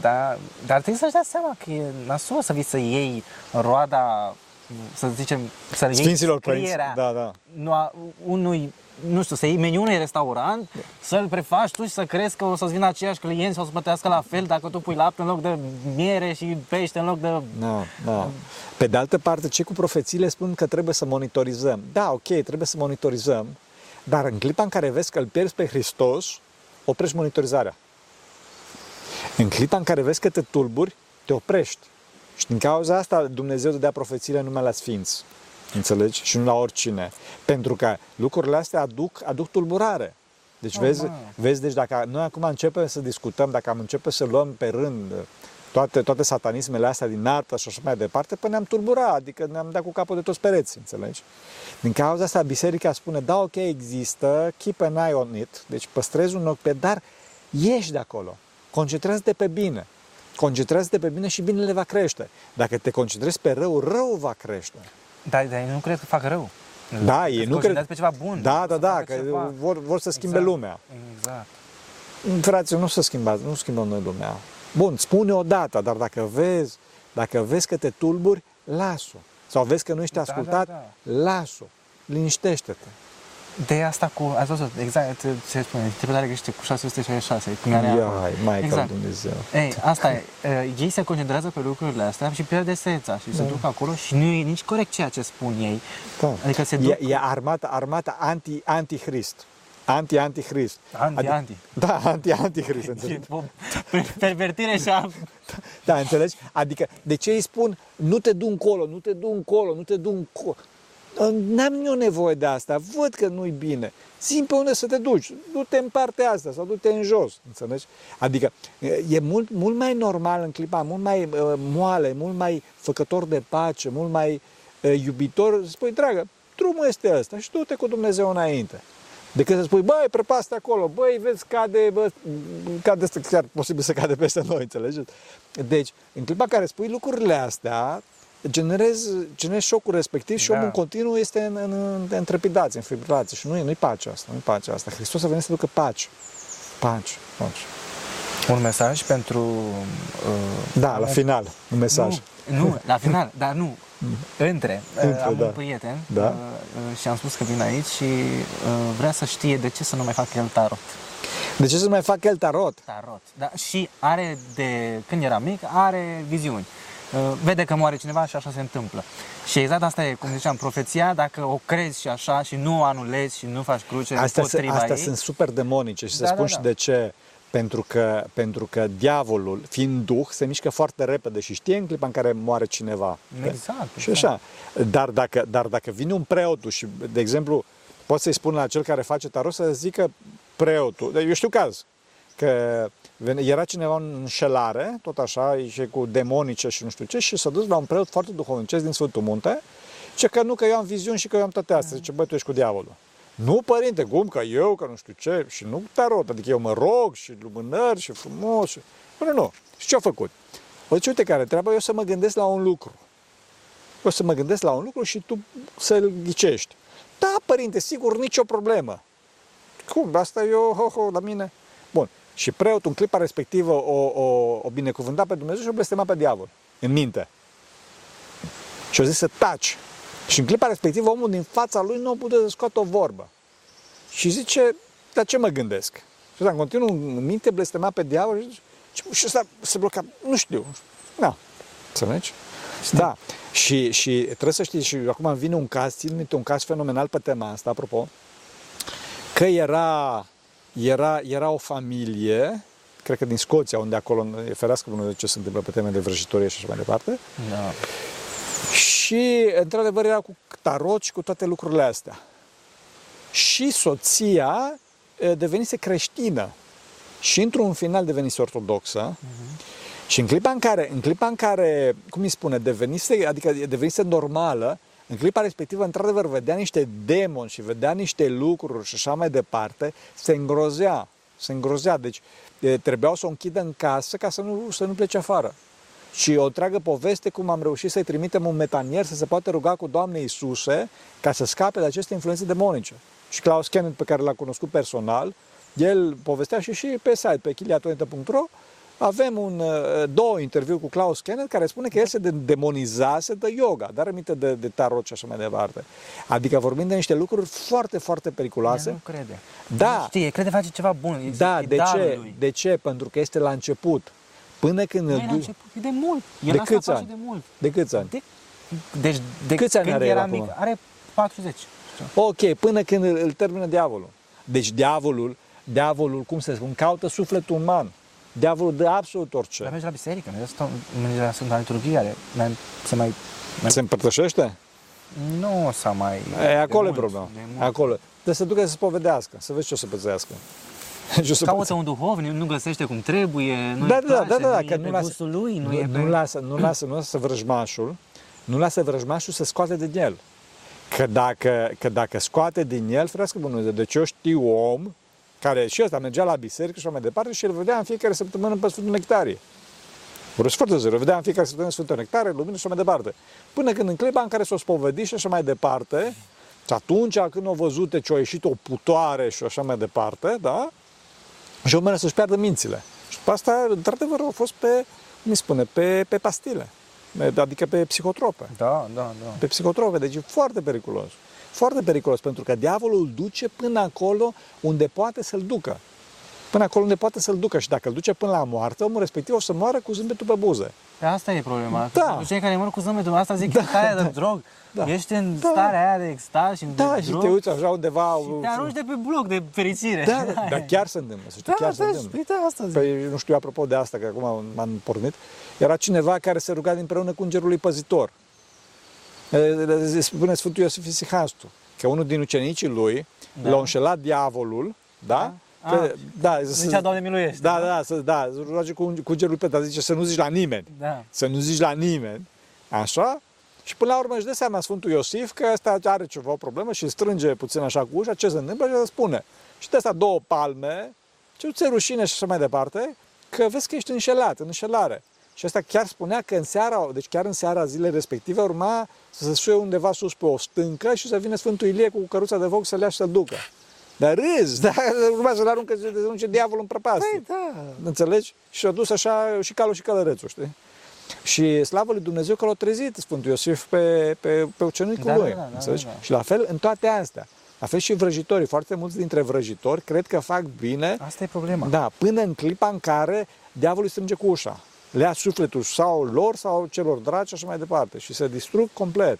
da. Dar trebuie să-și dea seama că e nasol să vii să iei roada, să zicem, să iei Sfinților părinți. scrierea Da, da. nu a, unui, nu știu, să iei meniul unui restaurant, să-l prefaci tu și să crezi că o să-ți vină aceiași clienți sau o să plătească la fel dacă tu pui lapte în loc de miere și pește în loc de... Da, da. Pe de altă parte, cei cu profețiile spun că trebuie să monitorizăm. Da, ok, trebuie să monitorizăm, dar în clipa în care vezi că îl pierzi pe Hristos, oprești monitorizarea. În clipa în care vezi că te tulburi, te oprești. Și din cauza asta Dumnezeu dădea profețiile numai la sfinți. Înțelegi? Și nu la oricine. Pentru că lucrurile astea aduc, aduc tulburare. Deci Normal. vezi, vezi, deci dacă noi acum începem să discutăm, dacă am începe să luăm pe rând toate, toate satanismele astea din artă și așa mai departe, până ne-am tulburat, adică ne-am dat cu capul de toți pereții, înțelegi? Din cauza asta, biserica spune, da, ok, există, keep an eye on it, deci păstrezi un ochi pe, dar ieși de acolo, concentrează-te pe bine, concentrează-te pe bine și binele va crește. Dacă te concentrezi pe rău, rău va crește. Dar, dar ei nu cred că fac rău. Da, Că ei se nu concentrează cred- pe ceva bun. Da, da, să da, facă că ceva. vor, vor să schimbe Exact. lumea. Exact. Frații, nu să schimbați, nu schimbăm noi lumea. Bun, spune o dată, dar dacă vezi, dacă vezi că te tulburi, las-o. Sau vezi că nu ești Da, ascultat, da, las-o. Liniștește-te. De asta cu, ați văzut, exact, ce spune, interpretarea greșită cu 666, cum era acolo. Iai, Maica Exact. lui Dumnezeu. Ei, asta e, e, ei se concentrează pe lucrurile astea și pierd esența și se Da. duc acolo și nu e nici corect ceea ce spun ei. Da. Adică se duc... E, e armata, armata anti, anti-Hrist. Anti-anti-Hrist. Anti, Adică- anti. Da, anti-anti-Hrist, E <laughs> înțelegi? o pervertire și a... Da, înțelegi? Adică, de ce îi spun, nu te du încolo, nu te du încolo, nu te du încolo? N-am eu nevoie de asta, văd că nu-i bine. Zi pe unde să te duci, du-te în partea asta sau du-te în jos, înțelegi? Adică e mult, mult mai normal în clipa, mult mai uh, moale, mult mai făcător de pace, mult mai uh, iubitor, să spui, dragă, drumul este ăsta și du-te cu Dumnezeu înainte. Decât să spui, băi, prăpaste acolo, băi, vezi, cade, bă, cade, ăsta, chiar posibil să cade peste noi, înțelegeți? Deci, în clipa care spui lucrurile astea, generezi, generezi șocul respectiv și Da. omul în continuu este în, în, în, în trepidație, în fibrilație și nu e, nu-i pace asta, nu-i pace asta. Hristos a venit să ducă pace. Pace, pace. Un mesaj pentru... Uh, Da, la final, un mesaj. Nu, nu, la final, dar nu. <laughs> Între. Uh, Între, am da. un prieten Da. uh, uh, și am spus că vin aici și uh, vrea să știe de ce să nu mai fac el tarot. De ce să mai fac el tarot? Tarot. Da, și are de, când era mic, are viziuni. Uh, vede că moare cineva și așa se întâmplă. Și exact asta e, cum ziceam, profeția, dacă o crezi și așa și nu o anulezi și nu faci cruce Astea, sunt- împotriva astea ei, sunt super demonice și să Da, spun da, și da. de ce. Pentru că, pentru că diavolul, fiind duh, se mișcă foarte repede și știe în clipa în care moare cineva. Exact, Și exact. așa. Dar dacă, dar dacă vine un preotul și, de exemplu, poți să-i spun la cel care face tarot să zică preotul, eu știu caz, că vene- era cineva în înșelare, tot așa, și cu demonice și nu știu ce, și s-a dus la un preot foarte duhovnicesc din Sfântul Munte, ce că nu, că eu am viziuni și că eu am toate astea. Zice, băi, tu ești cu diavolul. Nu, părinte, cum, că eu, că nu știu ce, și nu tarot, adică eu mă rog și lumânări și frumos. Și... Nu, nu. Și ce-a făcut? O zice, uite care treaba, eu să mă gândesc la un lucru. O să mă gândesc la un lucru și tu să-l ghicești. Da, părinte, sigur, nicio problemă. Cum? Asta eu, ho, ho, la mine. Bun. Și preotul în clipa respectivă o, o, o binecuvânta pe Dumnezeu și o blestema pe diavol. În minte. Și o zis să taci. Și în clipa respectivă omul din fața lui nu a putut să scoată o vorbă. Și zice, dar ce mă gândesc? Și ăsta în continuu în minte blestema pe diavol și, zice, și ăsta se bloca, nu știu. Da. Înțelegi? Da. Și, și trebuie să știi, și acum îmi vine un caz, țin minte un caz fenomenal pe tema asta, apropo, că era, era, era o familie, cred că din Scoția, unde acolo, e ferească unul de ce se întâmplă pe teme de vrăjitorie și așa mai departe, Da. și, într-adevăr, era cu tarot și cu toate lucrurile astea. Și soția e, devenise creștină și într-un final devenise ortodoxă. Și în clipa în care, în clipa în care, cum îi spune, devenise, adică devenise normală, în clipa respectivă, într-adevăr, vedea niște demoni și vedea niște lucruri și așa mai departe, se îngrozea. Se îngrozea. Deci e, trebuiau să o închidă în casă ca să nu, să nu plece afară. Și o întreagă poveste cum am reușit să-i trimitem un metanier să se poată ruga cu Doamne Iisuse ca să scape de aceste influențe demonice. Și Klaus Kenneth, pe care l-a cunoscut personal, el povestea și și pe site, pe chiliatonete.ro, avem un, uh, două interviuri cu Klaus Kenneth care spune că el se de- demonizase de yoga, dar aminte de, de tarot și așa mai departe. Adică vorbim de niște lucruri foarte, foarte periculoase. Nu crede. Da. Nu știe, crede face ceva bun. e Da, de idealul ce? Lui. De ce? Pentru că este la început. Până când Nu îl e la duci... început, e de mult. El De asta câți face ani? de mult. De câți ani? De, deci, de Câți ani când are el era acum? mic, are 40. știu. Ok, până când îl, îl termină diavolul. Deci diavolul, diavolul, cum să spun, caută sufletul uman. Diavolul dă absolut orice. Dar merge la biserică, merge la, merge la Sfânta Liturghie, are, mai, se mai... Se împărtășește? Nu s-a mai... E, acolo de e mult, problema. de mult. Acolo. Trebuie să ducă să se povedească, să vezi ce o să pățească. <laughs> Ce o să Caută un duhovnic, nu găsește cum trebuie, nu da, îi da, place, da, da, da, nu că e nu pe lasă, gustul lui, nu, nu, e pe... nu, lasă, nu lasă, nu lasă vrăjmașul, nu lasă vrăjmașul să scoate din el. Că dacă, că dacă scoate din el, frească bunul Dumnezeu, deci eu știu om care și ăsta mergea la biserică și așa mai departe și îl vedea în fiecare săptămână pe Sfântul Nectarie. Vorbesc foarte zero, vedea în fiecare săptămână Sfântul Nectarie, lumină și așa mai departe. Până când în clipa în care s-o spovedi și așa mai departe, și atunci când au văzut ce a ieșit o putoare și așa mai departe, da? Și oamenii să-și piardă mințile. Și pe asta, într-adevăr, au fost pe, cum îi spune, pe, pe pastile. Adică pe psihotrope. Da, da, da. Pe psihotrope. Deci e foarte periculos. Foarte periculos, pentru că diavolul îl duce până acolo unde poate să-l ducă. Până acolo unde poate să-l ducă. Și dacă îl duce până la moarte, omul respectiv o să moară cu zâmbetul pe buze. Pe asta e problema. Da. Cu Cei care mor cu zâmbetul, asta zic, Da, da, starea da. de drog. Da. Ești în Da. starea aia de extaz și Da, de și drog te uiți așa undeva... și te arunci de pe bloc de fericire. Da, da, <laughs> dar chiar se întâmplă, să știi, Da, chiar se da, întâmplă. uite asta zic. Păi, nu știu, apropo de asta, că acum m-am pornit, era cineva care se ruga împreună cu îngerul lui păzitor. E, Spune Sfântul Iosif Isihastu, că unul din ucenicii lui Da. l-a înșelat diavolul, da? Da? Că, Ah. da, Zicea, Doamne, miluiește, Da, da? da, da, să, da, să roage cu, cu îngerul lui Petre, zice să nu zici la nimeni. Da. Să nu zici la nimeni. Așa? Și până la urmă își dă seama Sfântul Iosif că ăsta are ceva o problemă și îl strânge puțin așa cu ușa, ce se întâmplă și îl spune. Și de asta două palme, ce nu ți rușine și așa mai departe, că vezi că ești înșelat, în înșelare. Și asta chiar spunea că în seara, deci chiar în seara zilei respective urma să se suie undeva sus pe o stâncă și să vină Sfântul Ilie cu căruța de foc să-l ia și să-l ducă. Dar râzi, dar <laughs> urma să-l aruncă, să arunce diavolul în prăpastie. Păi, da. Înțelegi? Și a dus așa și calul și călărețul, știi? Și slavă lui Dumnezeu că l-a trezit Sfântul Iosif pe, pe, pe ucenicul Da, lui. da, da, da, înțelegi? da, da. Și la fel în toate astea. La fel și vrăjitorii. Foarte mulți dintre vrăjitori cred că fac bine, Asta e problema. da, până în clipa în care diavolul îi strânge cu ușa. Le ia sufletul sau lor sau celor dragi și așa mai departe și se distrug complet.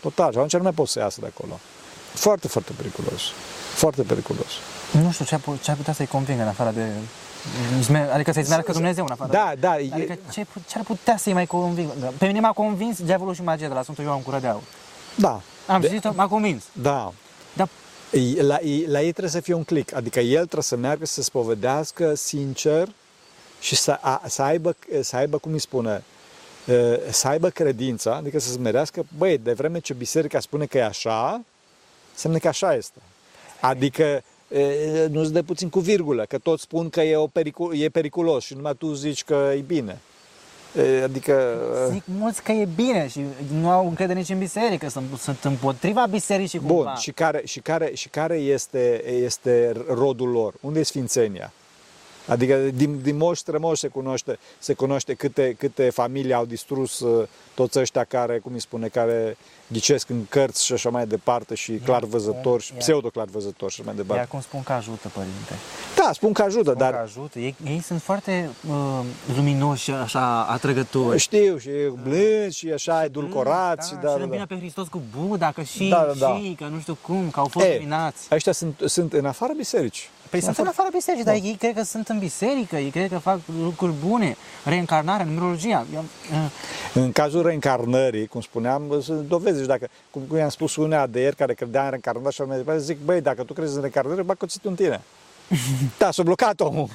Total. Și atunci nu mai pot să iasă de acolo. Foarte, foarte periculos. Foarte periculos. Nu știu ce, ce ar putea să-i convingă în afară de... Adică să-i smearcă Dumnezeu în afară Da, de... da. Adică E, ce, ce ar putea să-i mai convingă? Pe mine m-a convins diavolul și magia de la Sfântul Ioan Cură de Aur. da. Am De- citit-o, m-a convins. Da. Dar E- La, ei- la ei trebuie să fie un click, adică el trebuie să meargă să spovedească sincer și să, a, să, aibă, să aibă, cum îi spune, e, să aibă credința, adică să smerească, băi, de vreme ce biserica spune că e așa, înseamnă că așa este. Adică e, nu-ți de puțin cu virgulă, că toți spun că e, o pericul, e periculos și numai tu zici că e bine. E, Adică... zic mulți că e bine și nu au încredere nici în biserică, sunt, sunt împotriva bisericii cumva. Bun, și care, și care, și care este, este rodul lor? Unde e sfințenia? Adică din, din moș strămoș se cunoaște, se cunoaște câte, câte familii au distrus uh, toți ăștia care, cum îi spune, care ghicesc în cărți și așa mai departe și clar văzători și ia. pseudo-clar văzători și așa mai Iar departe. cum spun că ajută, părinte. Da, spun că ajută, Spun că dar ajută. Ei, ei sunt foarte uh, luminoși, așa, atrăgători. știu și e blânzi și așa edulcorați. da, da, și da, îl da. bine pe Hristos cu Buddha, că și, Da, da, da. și, că nu știu cum, că au fost E, luminați. Ăștia sunt, sunt în afara bisericii. Păi sunt în afara bisericii, dar ei cred că sunt în biserică, ei cred că fac lucruri bune, reîncarnarea, numerologia. Eu, uh, În cazul reîncarnării, cum spuneam, sunt dovezi. Și dacă, cum, cum i-am spus unea de ieri care credea în reîncarnare și așa mai departe, zic, băi, dacă tu crezi în reîncarnare, bă, cuțit în tine. <laughs> da, s-a blocat omul.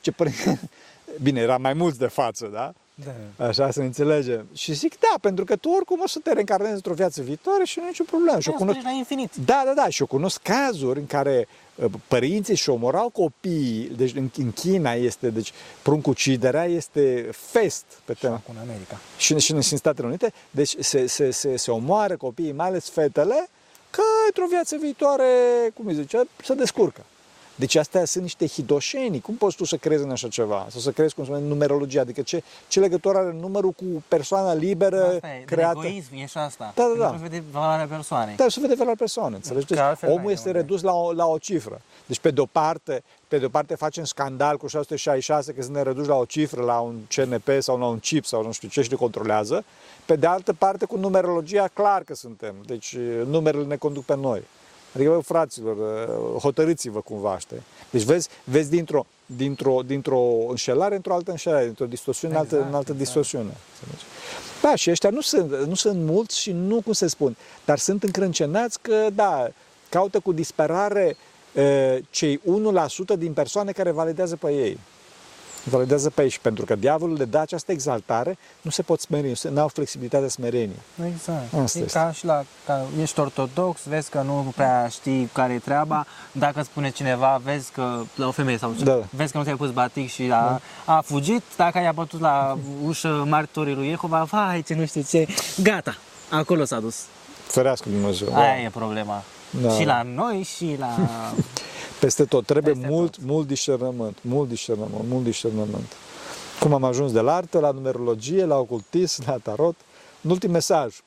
Ce păr- <laughs> Bine, era mai mulți de față, da? Da. Așa să înțelegem. Și zic, da, pentru că tu oricum o să te reîncarnezi într-o viață viitoare și nu e nicio problemă. Și eu cunosc, la infinit. da, da, da, și eu cunosc cazuri în care uh, părinții și omorau copiii, deci în, în China este, deci pruncuciderea este fest pe tema Acum în America. și, și, în- și în Statele Unite, deci se, se, se, se omoară copiii, mai ales fetele, că într-o viață viitoare, cum îi zice, se descurcă. Deci astea sunt niște hidoșenii. Cum poți tu să crezi în așa ceva? Sau să crezi, cum se numește, numerologia? Adică ce, ce legătură are numărul cu persoana liberă, Asta e, creată? din egoism, e și asta. Da, da, da. Nu vede valoarea persoanei. Da, să vede valoarea persoanei, înțelegi? Deci Că altfel omul n-ai este unde. redus la o, la o cifră. Deci pe de-o parte, pe de-o parte facem scandal cu 666 că suntem reduși la o cifră, la un CNP sau la un chip sau nu știu ce și ne controlează. Pe de altă parte, cu numerologia, clar că suntem. Deci numerele ne conduc pe noi. Adică, bă, fraților, hotărâți-vă cumva, știi? Deci vezi, vezi dintr-o, dintr-o, dintr-o înșelare într-o altă înșelare, dintr-o distorsiune în altă, Exact, în altă exact. distorsiune. înțelegi? Da, și ăștia nu sunt, nu sunt mulți și nu, cum se spun, dar sunt încrâncenați că, da, caută cu disperare uh, cei 1% din persoane care validează pe ei. Validează pe ei și pentru că diavolul le dă această exaltare, nu se pot smeri, nu au flexibilitatea smereniei. Exact. Asta e este. ca și la, ca, ești ortodox, vezi că nu prea știi care e treaba, dacă spune cineva, vezi că, la o femeie sau ce, Da. vezi că nu ți-ai pus batic și a, a fugit, dacă ai bătut la ușă martorii lui Jehova, vai ce nu știu ce, gata, acolo s-a dus. Ferească Dumnezeu. Aia e problema. Da. Și la noi și la... <laughs> Peste tot. Trebuie Peste mult, mult discernământ. Mult discernământ. Mult discernământ. Cum am ajuns de la artă, la numerologie, la ocultism, la tarot. Un ultim mesaj.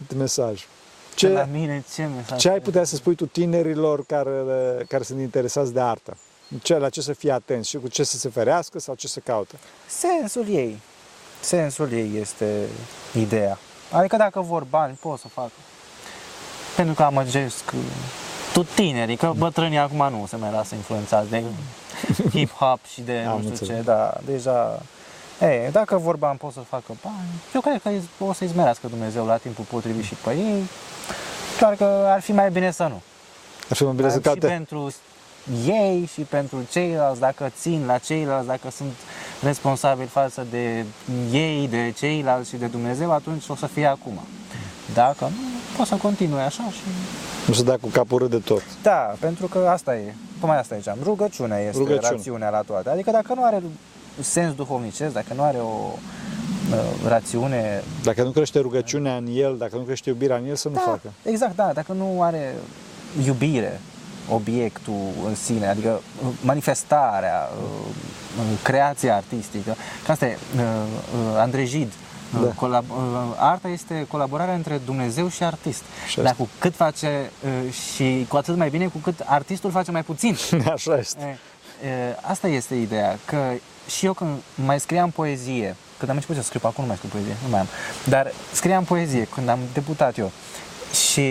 Ultim mesaj. Ce... La Ce, mine ce mesaj? ce ai putea să spui tu tinerilor care, care sunt interesați de artă? Ce, la ce să fie atenți și cu ce să se ferească sau ce să caute? Sensul ei. Sensul ei este ideea. Adică dacă vor bani, pot să fac. Pentru că amăgesc uh, tot tinerii, că bătrânii acum nu se mai lasă influențați de hip-hop și de Am nu știu înțeles. ce, da, deja... Ei, dacă vor bani, pot să facă bani. Eu cred că o să-i zmerească Dumnezeu la timpul potrivit și pe ei, doar că ar fi mai bine să nu. Ar fi mai bine să și caute. pentru ei și pentru ceilalți, dacă țin la ceilalți, dacă sunt responsabili față de ei, de ceilalți și de Dumnezeu, atunci o să fie acum. Dacă nu, poți să continui așa și... Nu să dea cu capul râd de tot. Da, pentru că asta e, tocmai asta ziceam, rugăciunea este Rugăciune. Rugăciune. rațiunea la toate. Adică dacă nu are sens duhovnicesc, dacă nu are o uh, rațiune Dacă nu crește rugăciunea în el, dacă nu crește iubirea în el, să nu da, facă. Exact, da, dacă nu are iubire obiectul în sine, adică uh, manifestarea, uh, uh, creația artistică. Că asta e, uh, uh, Andrei Gide, uh, Da. colab- uh, arta este colaborarea între Dumnezeu și artist. Așa Dar este. cu cât face uh, și cu atât mai bine cu cât artistul face mai puțin. <laughs> Așa este. E, e, Asta este ideea, că și eu când mai scriam poezie când am început să scriu, acum nu mai scriu poezie, nu mai am. Dar scriam poezie când am debutat eu. Și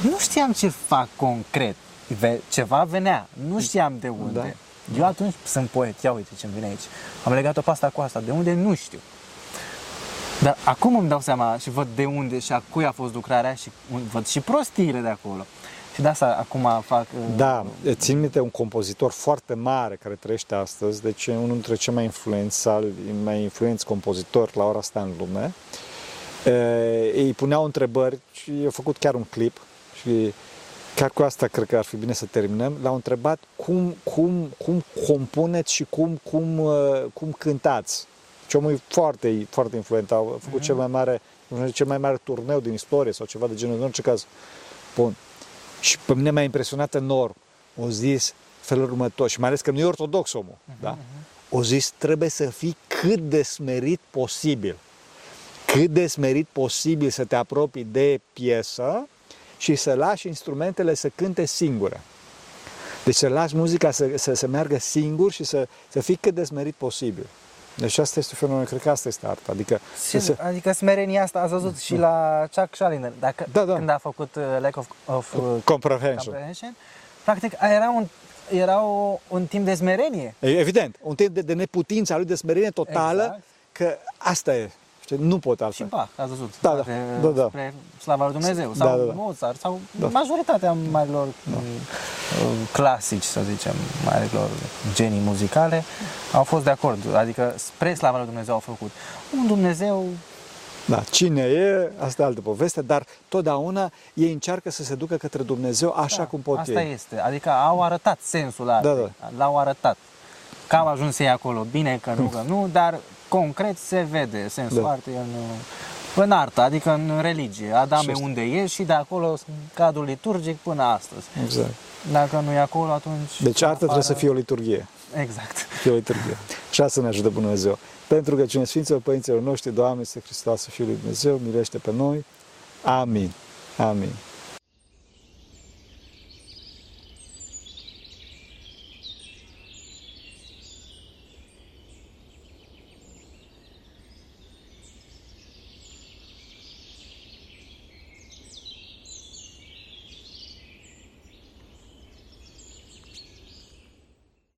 nu știam ce fac concret. Ve- ceva venea, nu știam de unde. Da. Eu atunci sunt poet, ia uite ce-mi vine aici. Am legat-o pe asta cu asta, de unde nu știu. Dar acum îmi dau seama și văd de unde și a cui a fost lucrarea și văd și prostiile de acolo. Și de asta acum fac... uh, Da, țin minte un compozitor foarte mare care trăiește astăzi, deci e unul dintre cei mai influenți, mai influenți compozitori la ora asta în lume. E, îi puneau întrebări și i-a făcut chiar un clip și chiar cu asta cred că ar fi bine să terminăm. L-au întrebat cum, cum, cum compuneți și cum, cum, uh, cum cântați. Și omul e foarte, foarte influent, a făcut cel mai mare, cel mai mare turneu din istorie sau ceva de genul, în orice caz. Bun. Și pe mine m-a impresionat enorm. O zis felul următor, și mai ales că nu e ortodox omul, uh-huh, da? O zis, trebuie să fii cât de smerit posibil. Cât de smerit posibil să te apropii de piesă și să lași instrumentele să cânte singure. Deci să lași muzica să, să, să meargă singur și să, să fii cât de smerit posibil. Deci asta este fenomen, cred că asta este arta. Adică, Și, să, adică smerenia asta ați văzut și la Chuck Schuldiner, dacă, Da, da. când a făcut uh, Lack of, of uh, comprehension. Comprehension, practic era un, era o, un timp de smerenie. E- Evident, un timp de, de neputință a lui de smerenie totală, Exact. că asta e. Știi, nu pot Și altfel. Bach, ați văzut, Da, da, Spre- da, da. spre slava lui Dumnezeu, Da, sau da, da. Mozart, sau Da. majoritatea marilor uh, clasici, să zicem, marilor genii muzicale, au fost de acord, adică spre slava lui Dumnezeu au făcut. Un Dumnezeu Da, cine e, asta e altă poveste, dar totdeauna ei încearcă să se ducă către Dumnezeu așa Da, cum pot Asta ei. este, adică au arătat sensul artei, Da, l-au arătat. Că au ajuns ei acolo, bine că nu, <laughs> că nu, dar concret se vede sensul Da. artei în, în artă, adică în religie. Adame Și asta. unde e și de acolo în cadrul liturgic până astăzi. Exact. Dacă nu e acolo, atunci... Deci arta trebuie să afară- fie o liturghie. Exact. Fie o liturghie. Și asta ne ajută Dumnezeu. Pentru că cine Sfinților Părinților noștri, Doamne, este Hristos, Fiul lui Dumnezeu, milește pe noi. Amin. Amin.